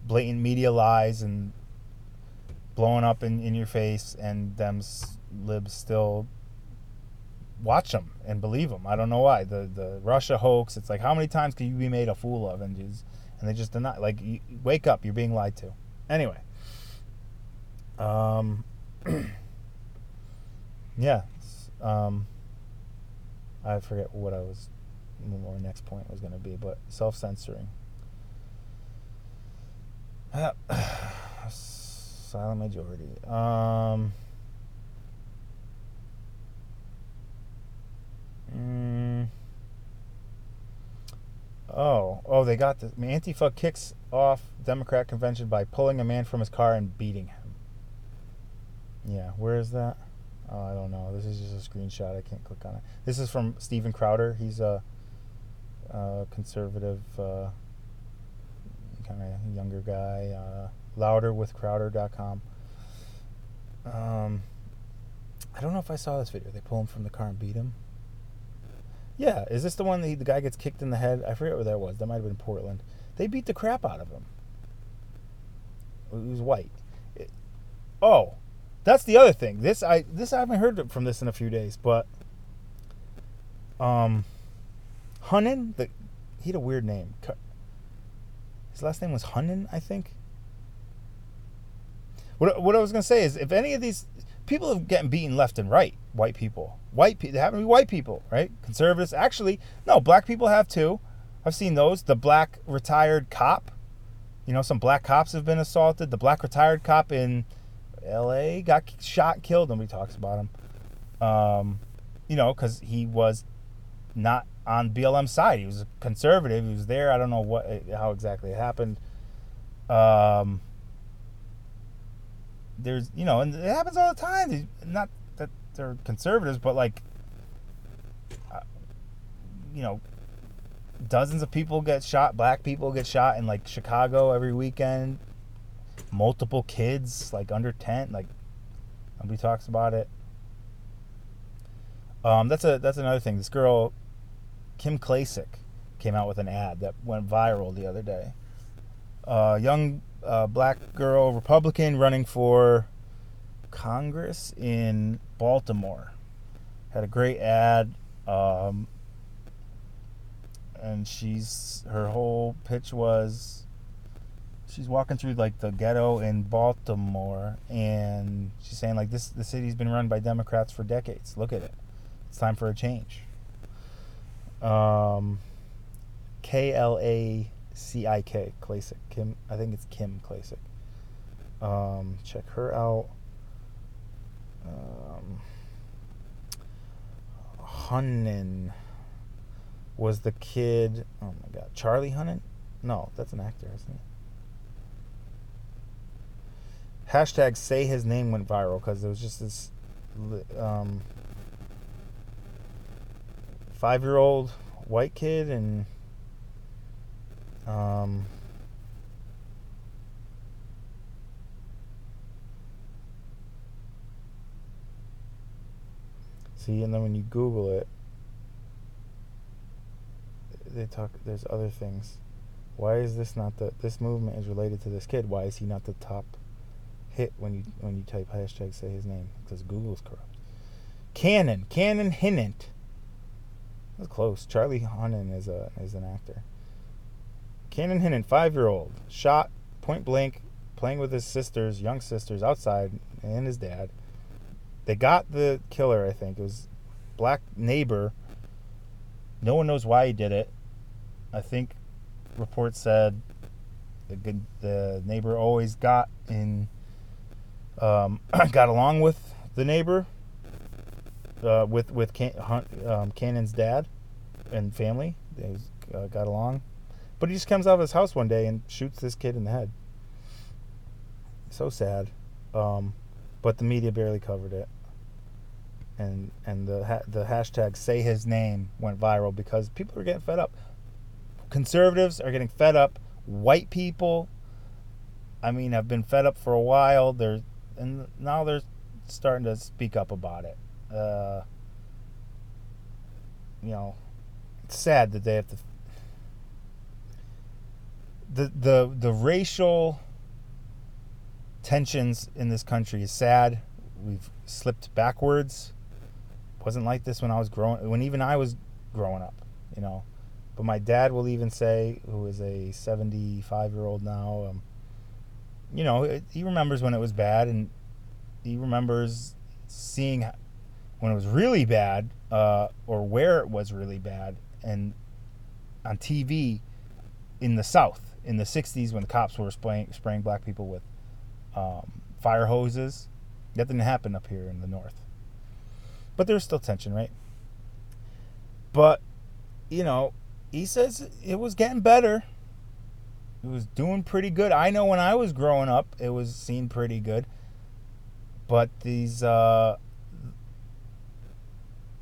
A: blatant media lies and blowing up in, in your face and them libs still watch them and believe them. I don't know why. The the Russia hoax, it's like how many times can you be made a fool of and just and they just deny. Like, wake up, you're being lied to. Anyway, um, yeah, um, I forget what I was, what my next point was going to be, but self censoring. silent majority. Um, mm, Oh, oh, they got the Antifa kicks off Democrat convention by pulling a man from his car and beating him. Yeah, where is that? Oh, I don't know. This is just a screenshot. I can't click on it. This is from Steven Crowder. He's a, a conservative, uh, kind of younger guy. Uh, louderwithcrowder.com. Um, I don't know if I saw this video. They pull him from the car and beat him. Yeah, is this the one that he, the guy gets kicked in the head? I forget where that was. That might have been Portland. They beat the crap out of him. He was white. It, oh, that's the other thing. This I this I haven't heard from this in a few days, but um, Hunnan, the he had a weird name. His last name was Hunnan, I think. What what I was gonna say is, if any of these people are getting beaten left and right. White people, white people, they happen to be white people, right? Conservatives, actually, no, black people have too. I've seen those. The black retired cop, you know, some black cops have been assaulted. The black retired cop in L.A. got shot, killed. Nobody talks about him. Um, you know, because he was not on BLM side. He was a conservative. He was there. I don't know what how exactly it happened. Um, there's you know, and it happens all the time. Not that they're conservatives, but like, uh, you know, dozens of people get shot. Black people get shot in like Chicago every weekend. Multiple kids, like under ten, like nobody talks about it. Um, that's a that's another thing. This girl, Kim Klacik, came out with an ad that went viral the other day. Uh, young uh, black girl Republican running for Congress in Baltimore. Had a great ad. Um, and she's her whole pitch was she's walking through like the ghetto in Baltimore and she's saying like this the city's been run by Democrats for decades. Look at it. It's time for a change. Um K L A C I K Klacik. Kim, I think it's Kim Klacik. Um, check her out. Um, Hunnan was the kid. Oh my God, Charlie Hunnam? No, that's an actor, isn't it? Hashtag say his name went viral because it was just this um, five year old white kid and um, See, and then when you Google it, they talk. There's other things. Why is this not the? This movement is related to this kid. Why is he not the top hit when you when you type hashtag say his name? Because Google's corrupt. Cannon, Cannon Hinnant. That's close. Charlie Hunnam is a is an actor. Cannon Hinnant, five year old, shot point blank, playing with his sisters, young sisters, outside, and his dad. They got the killer. I think it was black neighbor. No one knows why he did it. I think reports said the the neighbor always got in um, got along with the neighbor uh, with with Can, um, Cannon's dad and family. They uh, got along, but he just comes out of his house one day and shoots this kid in the head. So sad, um, but the media barely covered it, and and the ha- the hashtag say his name went viral because people are getting fed up. Conservatives are getting fed up. White people, I mean, have been fed up for a while. They're and now they're starting to speak up about it. Uh, you know, it's sad that they have to. The the the racial tensions in this country is sad. We've slipped backwards. wasn't like this when I was growing. When even I was growing up, you know. But my dad will even say, who is a 75 year old now, um, you know, he remembers when it was bad, and he remembers seeing when it was really bad, uh, or where it was really bad, and on TV in the South in the '60s when the cops were spraying, spraying black people with um, fire hoses. That didn't happen up here in the North, but there's still tension, right? But you know, he says it was getting better. It was doing pretty good. I know when I was growing up, it was seen pretty good. But these, uh,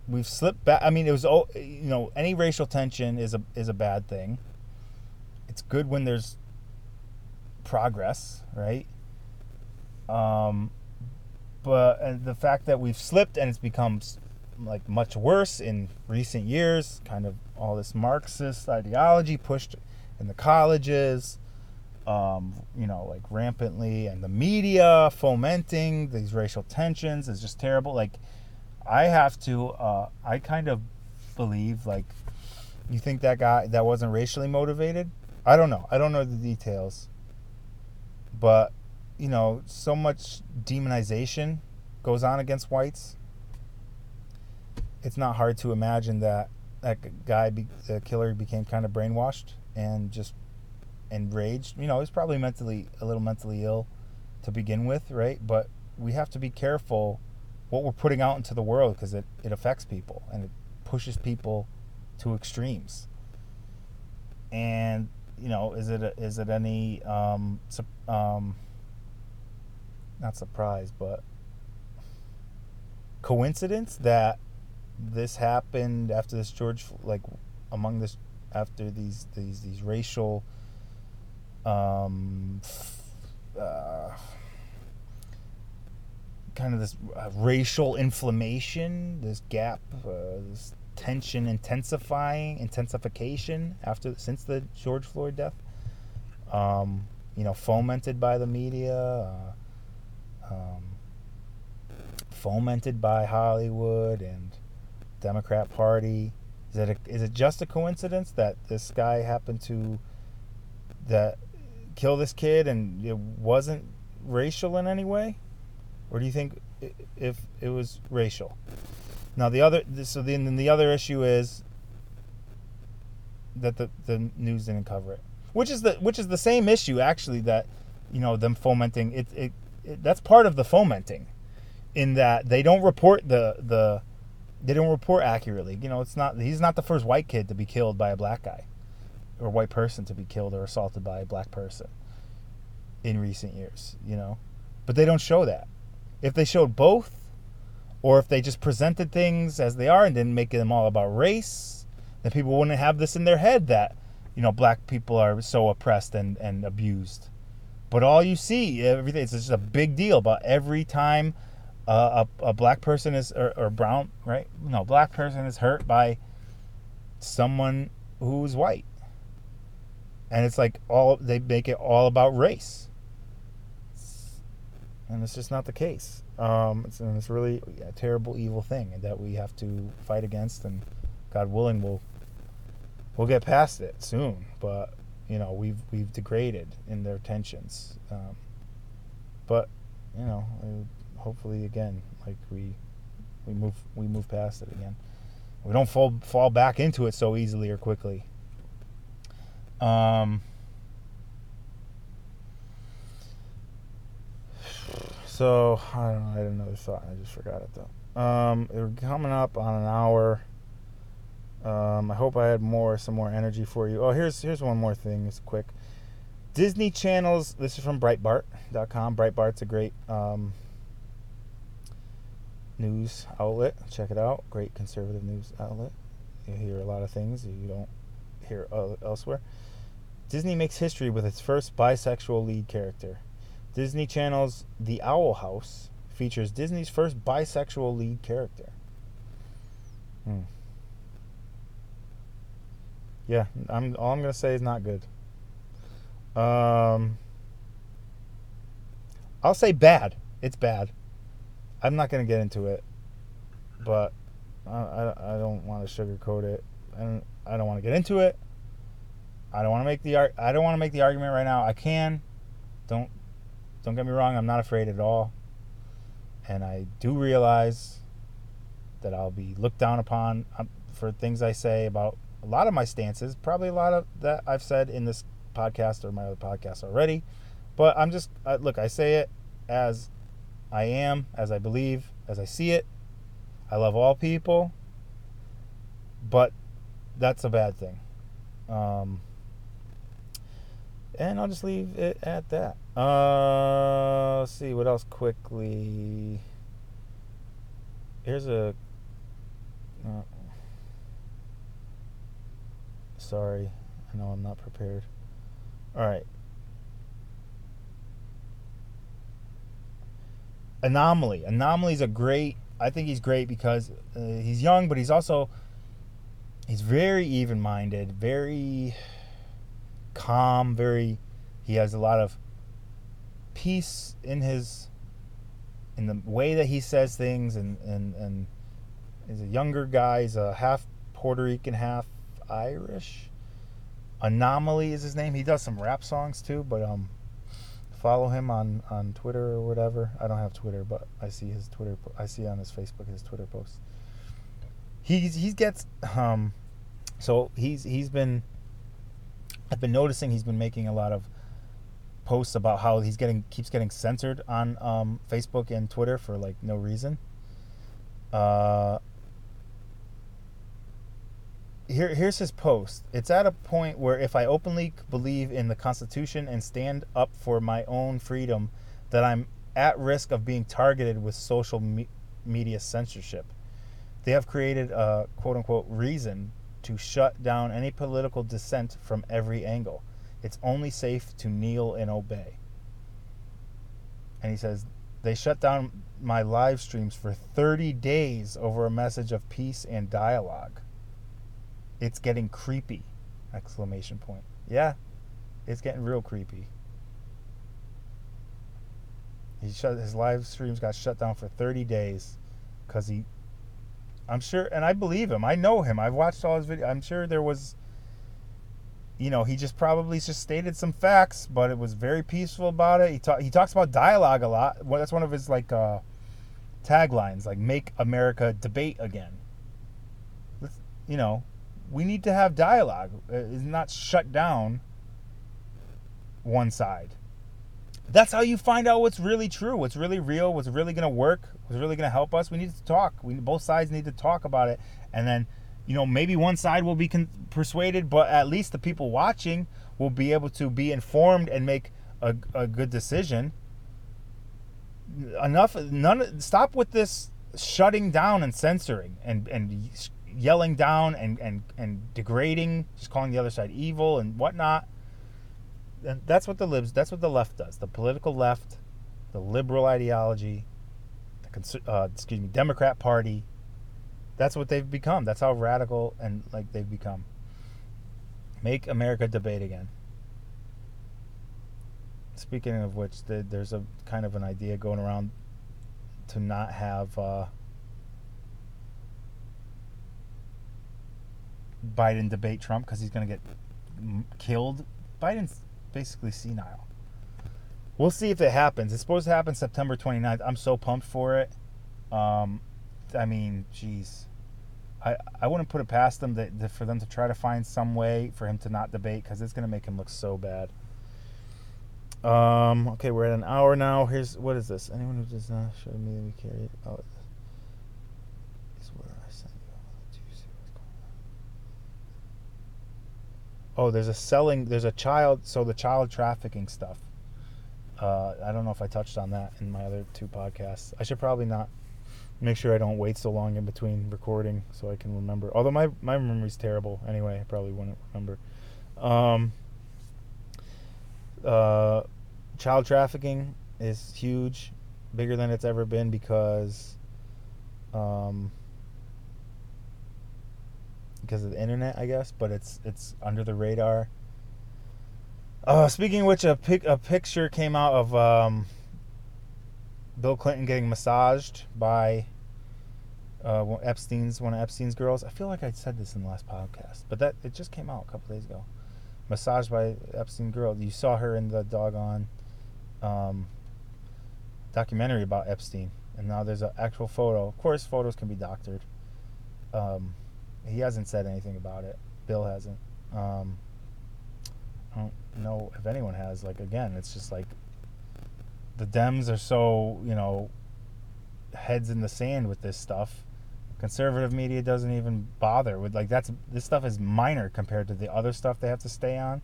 A: we've slipped back. I mean, it was, all you know, any racial tension is a is a bad thing. It's good when there's progress, right? Um, but and the fact that we've slipped and it's become like much worse in recent years, kind of all this Marxist ideology pushed in the colleges, um, you know, like rampantly, and the media fomenting these racial tensions is just terrible. Like, I have to, uh, I kind of believe, like, you think that guy that wasn't racially motivated? I don't know. I don't know the details. But, you know, so much demonization goes on against whites. It's not hard to imagine that that guy, the killer, became kind of brainwashed and just enraged. You know, he's probably mentally a little mentally ill to begin with, right? But we have to be careful what we're putting out into the world because it, it affects people and it pushes people to extremes. And you know, is it is it any um, um, not surprise, but coincidence that this happened after this George like among this after these these these racial um, uh, kind of this uh, racial inflammation, this gap, uh, this tension intensifying, intensification after since the George Floyd death. Um, you know, fomented by the media, uh, um, fomented by Hollywood and Democrat Party. Is it a, is it just a coincidence that this guy happened to that kill this kid and it wasn't racial in any way? Or do you think if it was racial? Now the other so then the other issue is that the, the news didn't cover it. Which is the which is the same issue actually that you know them fomenting it, it, it that's part of the fomenting in that they don't report the the they don't report accurately. You know, it's not he's not the first white kid to be killed by a black guy or white person to be killed or assaulted by a black person in recent years, you know. But they don't show that. If they showed both, or if they just presented things as they are and didn't make them all about race, then people wouldn't have this in their head that, you know, black people are so oppressed and, and abused. But all you see, everything, it's just a big deal about every time a, a black person is or, or brown right? No black person is hurt by someone who's white. And it's like all they make it all about race. And it's just not the case. Um, it's, and it's really a terrible evil thing that we have to fight against and god willing we'll we'll get past it soon. But you know we've we've degraded in their tensions. Um, but you know hopefully again like we we move we move past it again we don't fall fall back into it so easily or quickly um so I don't know. I had another thought. I just forgot it though. Um, we're coming up on an hour. Um, I hope I had more, some more energy for you. Oh, here's here's one more thing. It's quick. Disney channels. This is from Breitbart.com. Breitbart's a great um, news outlet. Check it out. Great conservative news outlet. You hear a lot of things you don't hear elsewhere. Disney makes history with its first bisexual lead character. Disney Channel's The Owl House features Disney's first bisexual lead character. Hmm. Yeah, I'm all I'm gonna say is not good. Um, I'll say bad. It's bad. I'm not gonna get into it, but I, I, I don't want to sugarcoat it, and I don't want to get into it. I don't want to make the I don't want to make the argument right now. I can. Don't don't get me wrong. I'm not afraid at all, and I do realize that I'll be looked down upon um, for things I say about a lot of my stances. Probably a lot of that I've said in this podcast or my other podcasts already. But I'm just look. I say it as I am, as I believe, as I see it. I love all people, but that's a bad thing. Um, and I'll just leave it at that. Uh, let's see what else quickly. Here's a. Uh, sorry, I know I'm not prepared. All right. Anomaly. Anomaly is a great. I think he's great because uh, he's young, but he's also he's very even-minded, very calm, very. He has a lot of peace in his in the way that he says things, and and and he's a younger guy. He's a half Puerto Rican, half Irish. Anomaly is his name. He does some rap songs too, but um, follow him on on Twitter or whatever. I don't have Twitter, but I see his Twitter. I see on his Facebook his Twitter posts. He's he gets um, so he's he's been. I've been noticing he's been making a lot of posts about how he's getting keeps getting censored on um, Facebook and Twitter for like no reason. Uh, here, here's his post. It's at a point where if I openly believe in the Constitution and stand up for my own freedom, that I'm at risk of being targeted with social me- media censorship. They have created a quote unquote reason to shut down any political dissent from every angle. It's only safe to kneel and obey. And he says, they shut down my live streams for 30 days over a message of peace and dialogue. It's getting creepy! Exclamation point. Yeah, it's getting real creepy. He shut his live streams got shut down for 30 days because he. I'm sure, and I believe him. I know him. I've watched all his videos. I'm sure there was. You know, he just probably just stated some facts, but it was very peaceful about it. He talk, he talks about dialogue a lot. Well, that's one of his like uh, taglines, like "Make America debate again." You know, we need to have dialogue. Uh, it's not shut down one side. That's how you find out what's really true, what's really real, what's really going to work, what's really going to help us. We need to talk. We both sides need to talk about it, and then you know maybe one side will be con- persuaded, but at least the people watching will be able to be informed and make a, a good decision. Enough. None. Stop with this shutting down and censoring and and yelling down and, and, and degrading, just calling the other side evil and whatnot. And that's what the libs, that's what the left does. The political left, the liberal ideology, the uh, excuse me, Democrat Party. That's what they've become. That's how radical and like they've become. Make America debate again. Speaking of which, the, there's a kind of an idea going around to not have uh, Biden debate Trump because he's going to get killed. Biden's basically senile. We'll see if it happens. It's supposed to happen September 29th. I'm so pumped for it. Um, I mean, jeez. I, I wouldn't put it past them that, that for them to try to find some way for him to not debate because it's going to make him look so bad. Um, okay, we're at an hour now. Here's what is this? Anyone who does not show me we carry it. oh is where I sent you. Do you see what's going on? Oh, there's a selling there's a child so the child trafficking stuff. Uh, I don't know if I touched on that in my other two podcasts. I should probably not make sure I don't wait so long in between recording so I can remember. Although my my memory's terrible anyway, I probably wouldn't remember. Um, uh, child trafficking is huge, bigger than it's ever been because um, because of the internet, I guess. But it's it's under the radar. Uh, speaking of which, a pic, a picture came out of um, Bill Clinton getting massaged by uh, Epstein's one of Epstein's girls. I feel like I said this in the last podcast, but that it just came out a couple days ago. Massaged by Epstein girl. You saw her in the doggone um, documentary about Epstein, and now there's an actual photo. Of course, photos can be doctored. Um, he hasn't said anything about it. Bill hasn't. Um, I don't know if anyone has. Like again, it's just like the Dems are so you know heads in the sand with this stuff. Conservative media doesn't even bother with like that's this stuff is minor compared to the other stuff they have to stay on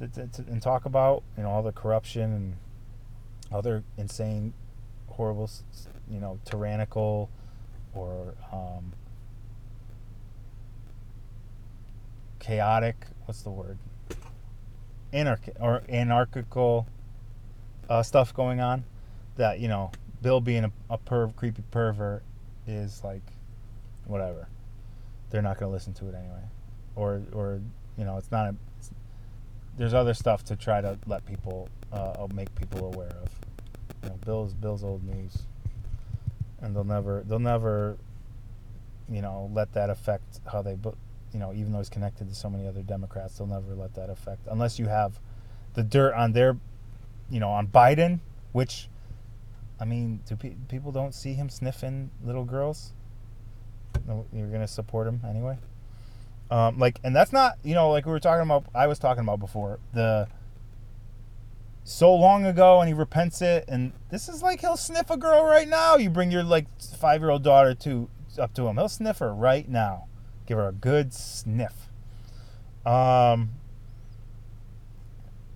A: and talk about. You know all the corruption and other insane, horrible, you know, tyrannical or um, chaotic. What's the word? Anarch or anarchical uh, stuff going on. That you know, Bill being a, a perv, creepy pervert is like, whatever. They're not going to listen to it anyway, or or you know, it's not a. It's, there's other stuff to try to let people uh, make people aware of. You know, Bill's Bill's old news, and they'll never they'll never, you know, let that affect how they. You know, even though he's connected to so many other Democrats, they'll never let that affect unless you have the dirt on their, you know, on Biden, which, I mean, do pe- people don't see him sniffing little girls? You're gonna support him anyway. Um, like, and that's not, you know, like we were talking about, I was talking about before, the so long ago and he repents it. And this is like he'll sniff a girl right now. You bring your like five year old daughter to up to him. He'll sniff her right now. Give her a good sniff. Um,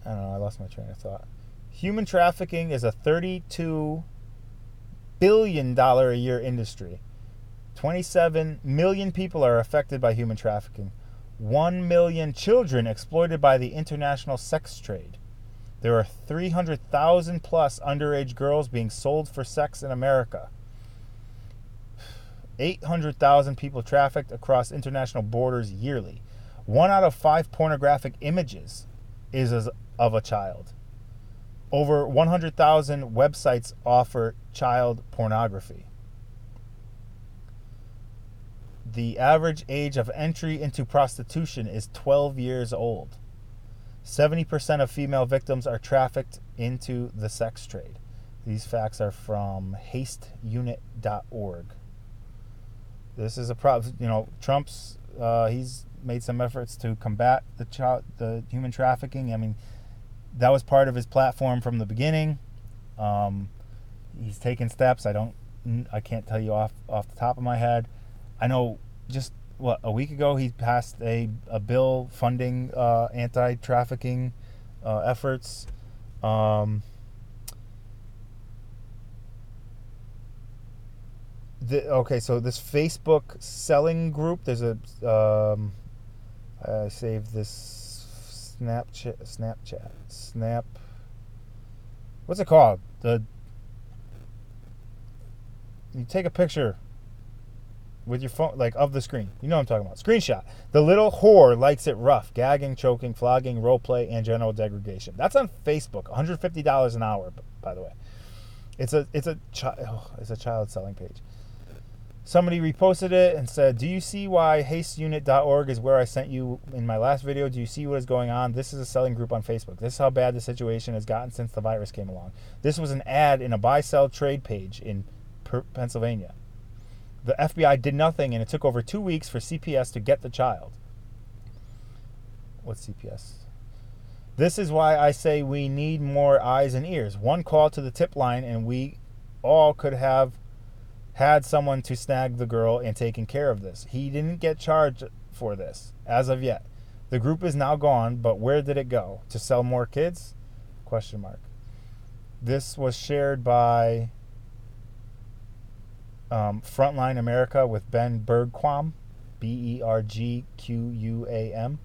A: I don't know. I lost my train of thought. Human trafficking is a $32 billion a year industry. 27 million people are affected by human trafficking. 1 million children exploited by the international sex trade. There are 300,000 plus underage girls being sold for sex in America. 800,000 people trafficked across international borders yearly. One out of five pornographic images is of a child. Over 100,000 websites offer child pornography the average age of entry into prostitution is 12 years old. 70% of female victims are trafficked into the sex trade. These facts are from hasteunit.org. This is a problem. You know, Trump's uh, he's made some efforts to combat the child, the human trafficking. I mean, that was part of his platform from the beginning. Um, he's taken steps. I don't, I can't tell you off off the top of my head. I know just what a week ago he passed a, a bill funding uh, anti-trafficking uh, efforts. Um, the, okay, so this Facebook selling group. There's a um, I saved this Snapchat. Snapchat. Snap. What's it called? The you take a picture with your phone, like of the screen. You know what I'm talking about. Screenshot. The little whore likes it rough, gagging, choking, flogging, role play, and general degradation. That's on Facebook. $150 an hour, by the way. It's a it's a chi- oh, it's a child selling page. Somebody reposted it and said, "Do you see why hasteunit.org is where I sent you in my last video? Do you see what is going on? This is a selling group on Facebook. This is how bad the situation has gotten since the virus came along. This was an ad in a buy sell trade page in Pennsylvania." The FBI did nothing, and it took over two weeks for CPS to get the child. What's CPS? This is why I say we need more eyes and ears. One call to the tip line, and we all could have had someone to snag the girl and taken care of this. He didn't get charged for this as of yet. The group is now gone, but where did it go? To sell more kids? Question mark. This was shared by um, Frontline America with Ben Bergquam, B E R G Q U A M.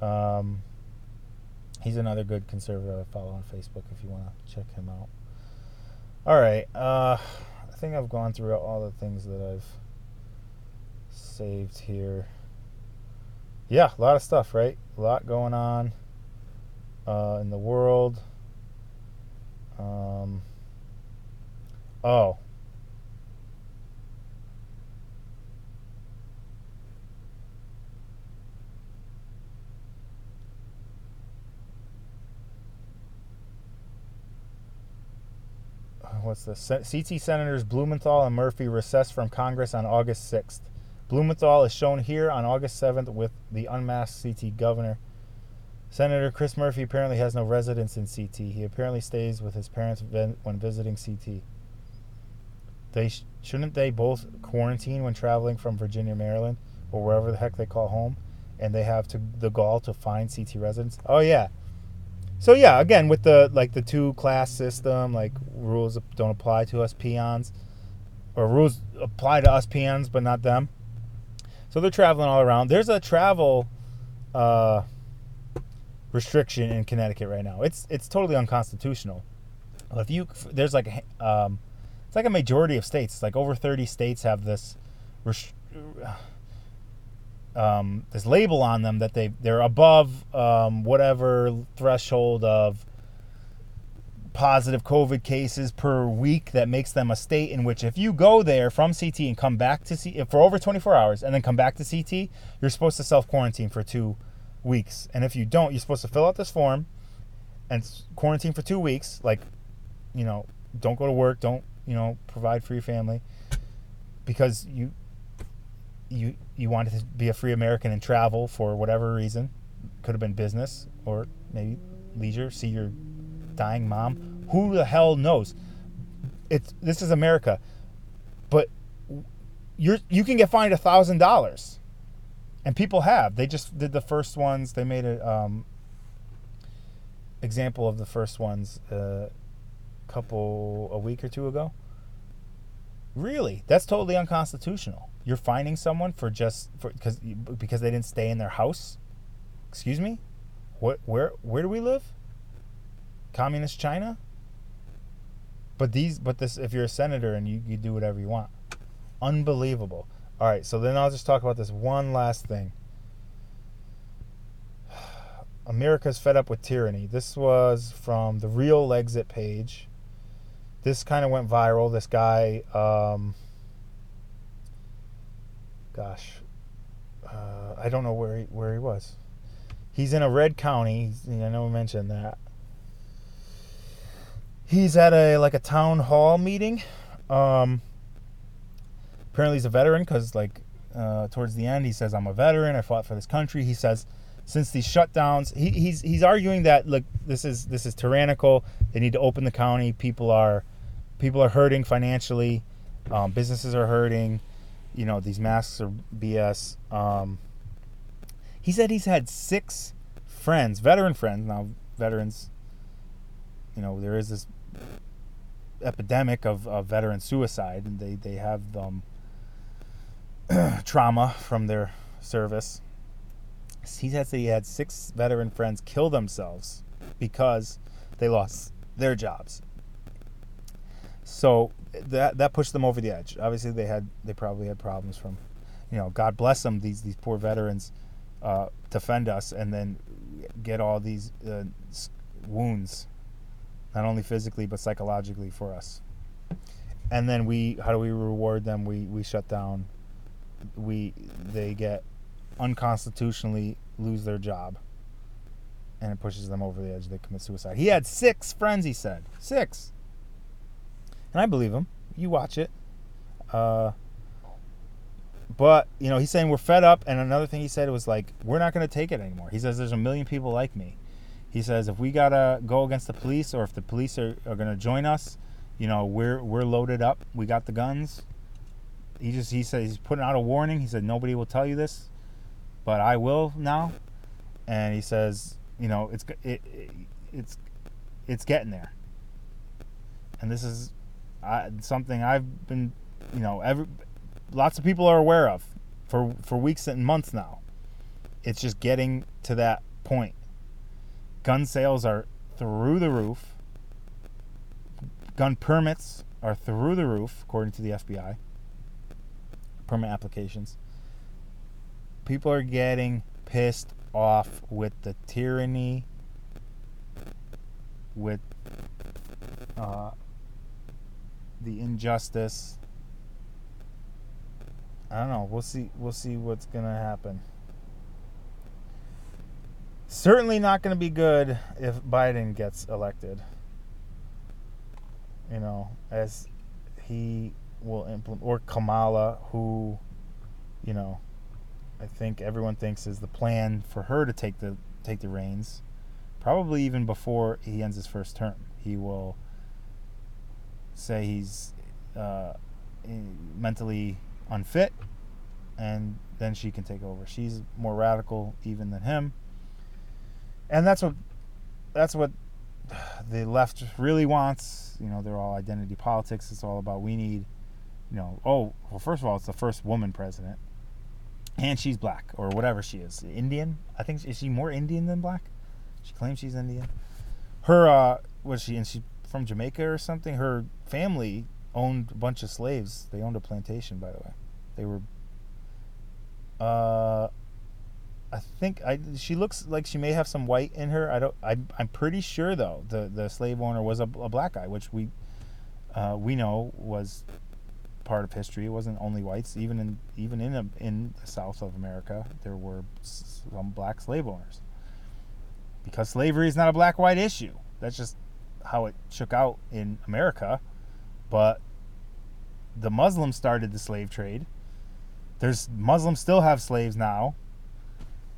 A: Um, he's another good conservative I follow on Facebook if you want to check him out. All right. Uh, think I've gone through all the things that I've saved here. Yeah, a lot of stuff, right? A lot going on uh, in the world. Um, oh, what's this? CT Senators Blumenthal and Murphy recess from Congress on August 6th. Blumenthal is shown here on August 7th with the unmasked CT governor. Senator Chris Murphy apparently has no residence in CT. He apparently stays with his parents when visiting CT. They sh- shouldn't they both quarantine when traveling from Virginia, Maryland, or wherever the heck they call home, and they have to the gall to find CT residents? Oh yeah, so yeah, again with the like the two class system, like rules don't apply to us peons, or rules apply to us peons but not them. So they're traveling all around. There's a travel uh, restriction in Connecticut right now. It's it's totally unconstitutional. If you there's like um, it's like a majority of states, like over 30 states have this. Um, this label on them that they they're above um, whatever threshold of positive COVID cases per week that makes them a state in which if you go there from CT and come back to CT for over 24 hours and then come back to CT, you're supposed to self quarantine for two weeks. And if you don't, you're supposed to fill out this form and quarantine for two weeks. Like, you know, don't go to work, don't you know provide for your family because you you you wanted to be a free American and travel for whatever reason, could have been business or maybe leisure, see your dying mom. Who the hell knows? It's this is America, but you're you can get fined a thousand dollars, and people have. They just did the first ones. They made a um, example of the first ones a uh, couple a week or two ago. Really, that's totally unconstitutional. You're finding someone for just for because because they didn't stay in their house. Excuse me. What? Where? Where do we live? Communist China. But these, but this, if you're a senator and you, you do whatever you want, unbelievable. All right, so then I'll just talk about this one last thing. America's fed up with tyranny. This was from the Real Exit page. This kind of went viral. This guy. Um, gosh, uh, I don't know where he, where he was. He's in a red county. I know we mentioned that. He's at a like a town hall meeting. Um, apparently, he's a veteran because like uh, towards the end, he says, "I'm a veteran. I fought for this country." He says, since these shutdowns, he, he's he's arguing that look, this is this is tyrannical. They need to open the county. People are people are hurting financially. Um, businesses are hurting you know these masks are BS. Um, he said he's had six friends, veteran friends. Now veterans, you know, there is this epidemic of, of veteran suicide, and they they have um, trauma from their service. He said he had six veteran friends kill themselves because they lost their jobs. so that that pushed them over the edge. Obviously, they had they probably had problems from, you know, God bless them. These these poor veterans uh, defend us and then get all these uh, wounds, not only physically but psychologically for us. And then we, how do we reward them? We we shut down. We they get unconstitutionally lose their job and it pushes them over the edge. They commit suicide. He had six friends, he said. Six. And I believe him. You watch it. Uh, but, you know, he's saying we're fed up. And another thing he said was like, we're not going to take it anymore. He says there's a million people like me. He says if we got to go against the police or if the police are, are going to join us, you know, we're, we're loaded up. We got the guns. He just, he said he's putting out a warning. He said, nobody will tell you this, but I will now. And he says, you know, it's it, it it's it's getting there. And this is I, something I've been, you know, every lots of people are aware of for for weeks and months now. It's just getting to that point. Gun sales are through the roof. Gun permits are through the roof, according to the FBI. Permit applications. People are getting pissed off with the tyranny, with uh, the injustice. I don't know. We'll see. We'll see what's gonna happen. Certainly not to be good if Biden gets elected. You know, as he will implement, or Kamala, who, you know, I think everyone thinks is the plan for her to take the take the reins, probably even before he ends his first term. He will say he's uh, mentally unfit, and then she can take over. She's more radical even than him, and that's what that's what the left really wants. You know, they're all identity politics. It's all about we need, you know, oh well. First of all, it's the first woman president and she's black or whatever she is indian i think is she more indian than black she claims she's indian her uh was she and she from jamaica or something her family owned a bunch of slaves they owned a plantation by the way they were uh I think I she looks like she may have some white in her. I don't. I, I'm pretty sure though the the slave owner was a, a black guy, which we uh, we know was part of history. It wasn't only whites. Even in even in a, in the South of America, there were some black slave owners. Because slavery is not a black-white issue. That's just how it shook out in America. But the Muslims started the slave trade. There's Muslims still have slaves now.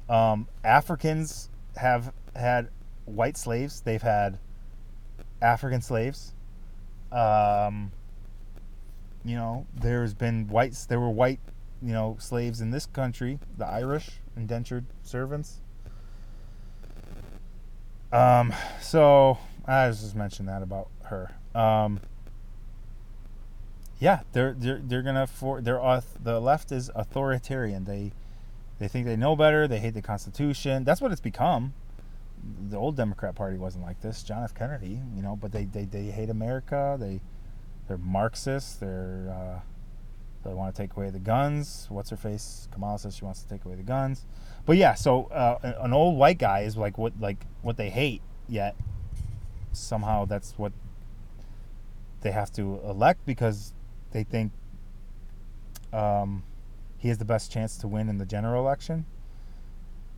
A: Um, Africans have had white slaves. They've had African slaves. Um, you know, there's been whites. There were white, you know, slaves in this country. The Irish indentured servants. Um, so I was just mentioning that about her. Um, yeah, they're they're they're gonna for they're the left is authoritarian. They they think they know better. They hate the Constitution. That's what it's become. The old Democrat Party wasn't like this. John F. Kennedy, you know, but they they, they hate America. They they're Marxists. They're uh, they want to take away the guns. What's her face? Kamala says she wants to take away the guns. But yeah, so uh, an old white guy is like what like what they hate. Yet somehow that's what they have to elect because they think um, he has the best chance to win in the general election.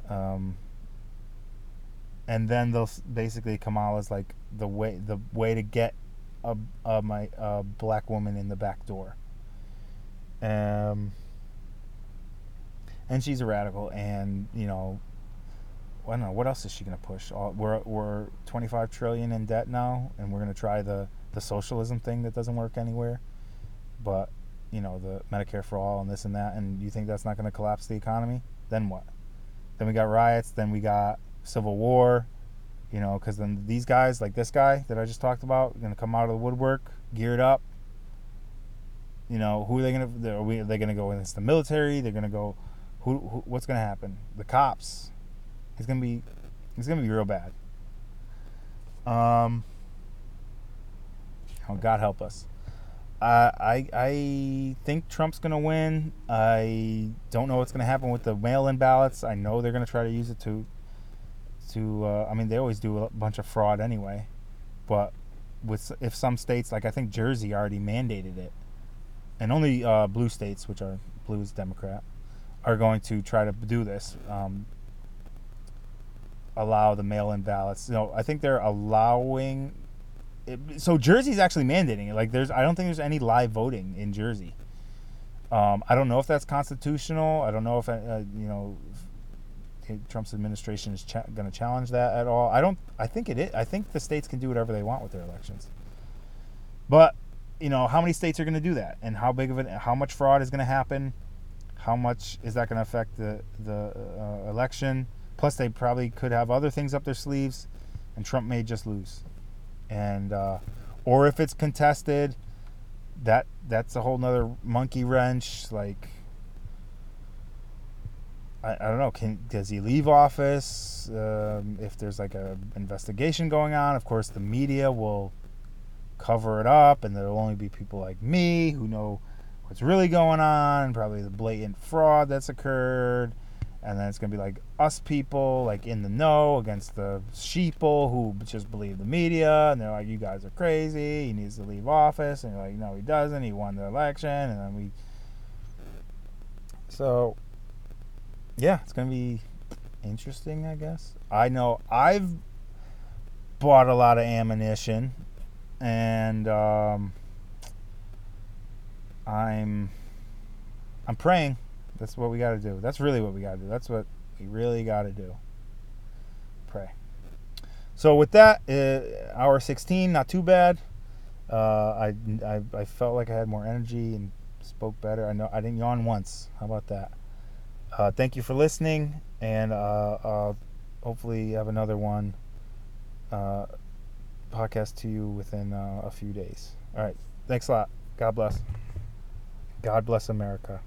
A: Um, and then they'll basically Kamala's like the way the way to get a, a my a black woman in the back door. Um, and she's a radical, and you know, I don't know what else is she gonna push. All, we're we're 25 trillion in debt now, and we're gonna try the the socialism thing that doesn't work anywhere. But you know, the Medicare for all and this and that, and you think that's not gonna collapse the economy? Then what? Then we got riots. Then we got civil war you know, because then these guys, like this guy that I just talked about, going to come out of the woodwork, geared up. You know, who are they going to? Are, we, are they going to go against the military? They're going to go. Who, who? What's going to happen? The cops. It's to be. It's to be real bad. Um. Oh, God help us. I I, I think Trump's gonna win. I don't know what's gonna happen with the mail-in ballots. I know they're gonna try to use it to to. Uh, I mean, they always do a bunch of fraud anyway, but with if some states like I think Jersey already mandated it, and only uh, blue states, which are blue is Democrat, are going to try to do this. Um, allow the mail-in ballots. Know, I think they're allowing. It, so Jersey's actually mandating it. Like, there's I don't think there's any live voting in Jersey. Um, I don't know if that's constitutional. I don't know if uh, you know if Trump's administration is cha- going to challenge that at all. I don't. I think it is. I think the states can do whatever they want with their elections. But you know, how many states are going to do that, and how big of it? How much fraud is going to happen? How much is that going to affect the the uh, election? Plus, they probably could have other things up their sleeves, and Trump may just lose. And uh, or if it's contested, that that's a whole nother monkey wrench. Like I, I don't know. Can does he leave office? Um, if there's like a investigation going on, of course the media will cover it up, and there'll only be people like me who know what's really going on, probably the blatant fraud that's occurred and then it's gonna be like us people like in the know against the sheeple who just believe the media. And they're like you guys are crazy. He needs to leave office. And you're like no he doesn't. He won the election. And then we so yeah it's gonna be interesting i guess. I know i've bought a lot of ammunition. And um, i'm i'm praying that's what we got to do. That's really what we got to do. That's what we really got to do. Pray. So with that, uh, hour 16, not too bad. Uh, I, I, I felt like I had more energy and spoke better. I know I didn't yawn once. How about that? Uh, thank you for listening, and uh, uh, hopefully have another one uh, podcast to you within a few days. All right. Thanks a lot. God bless. God bless America.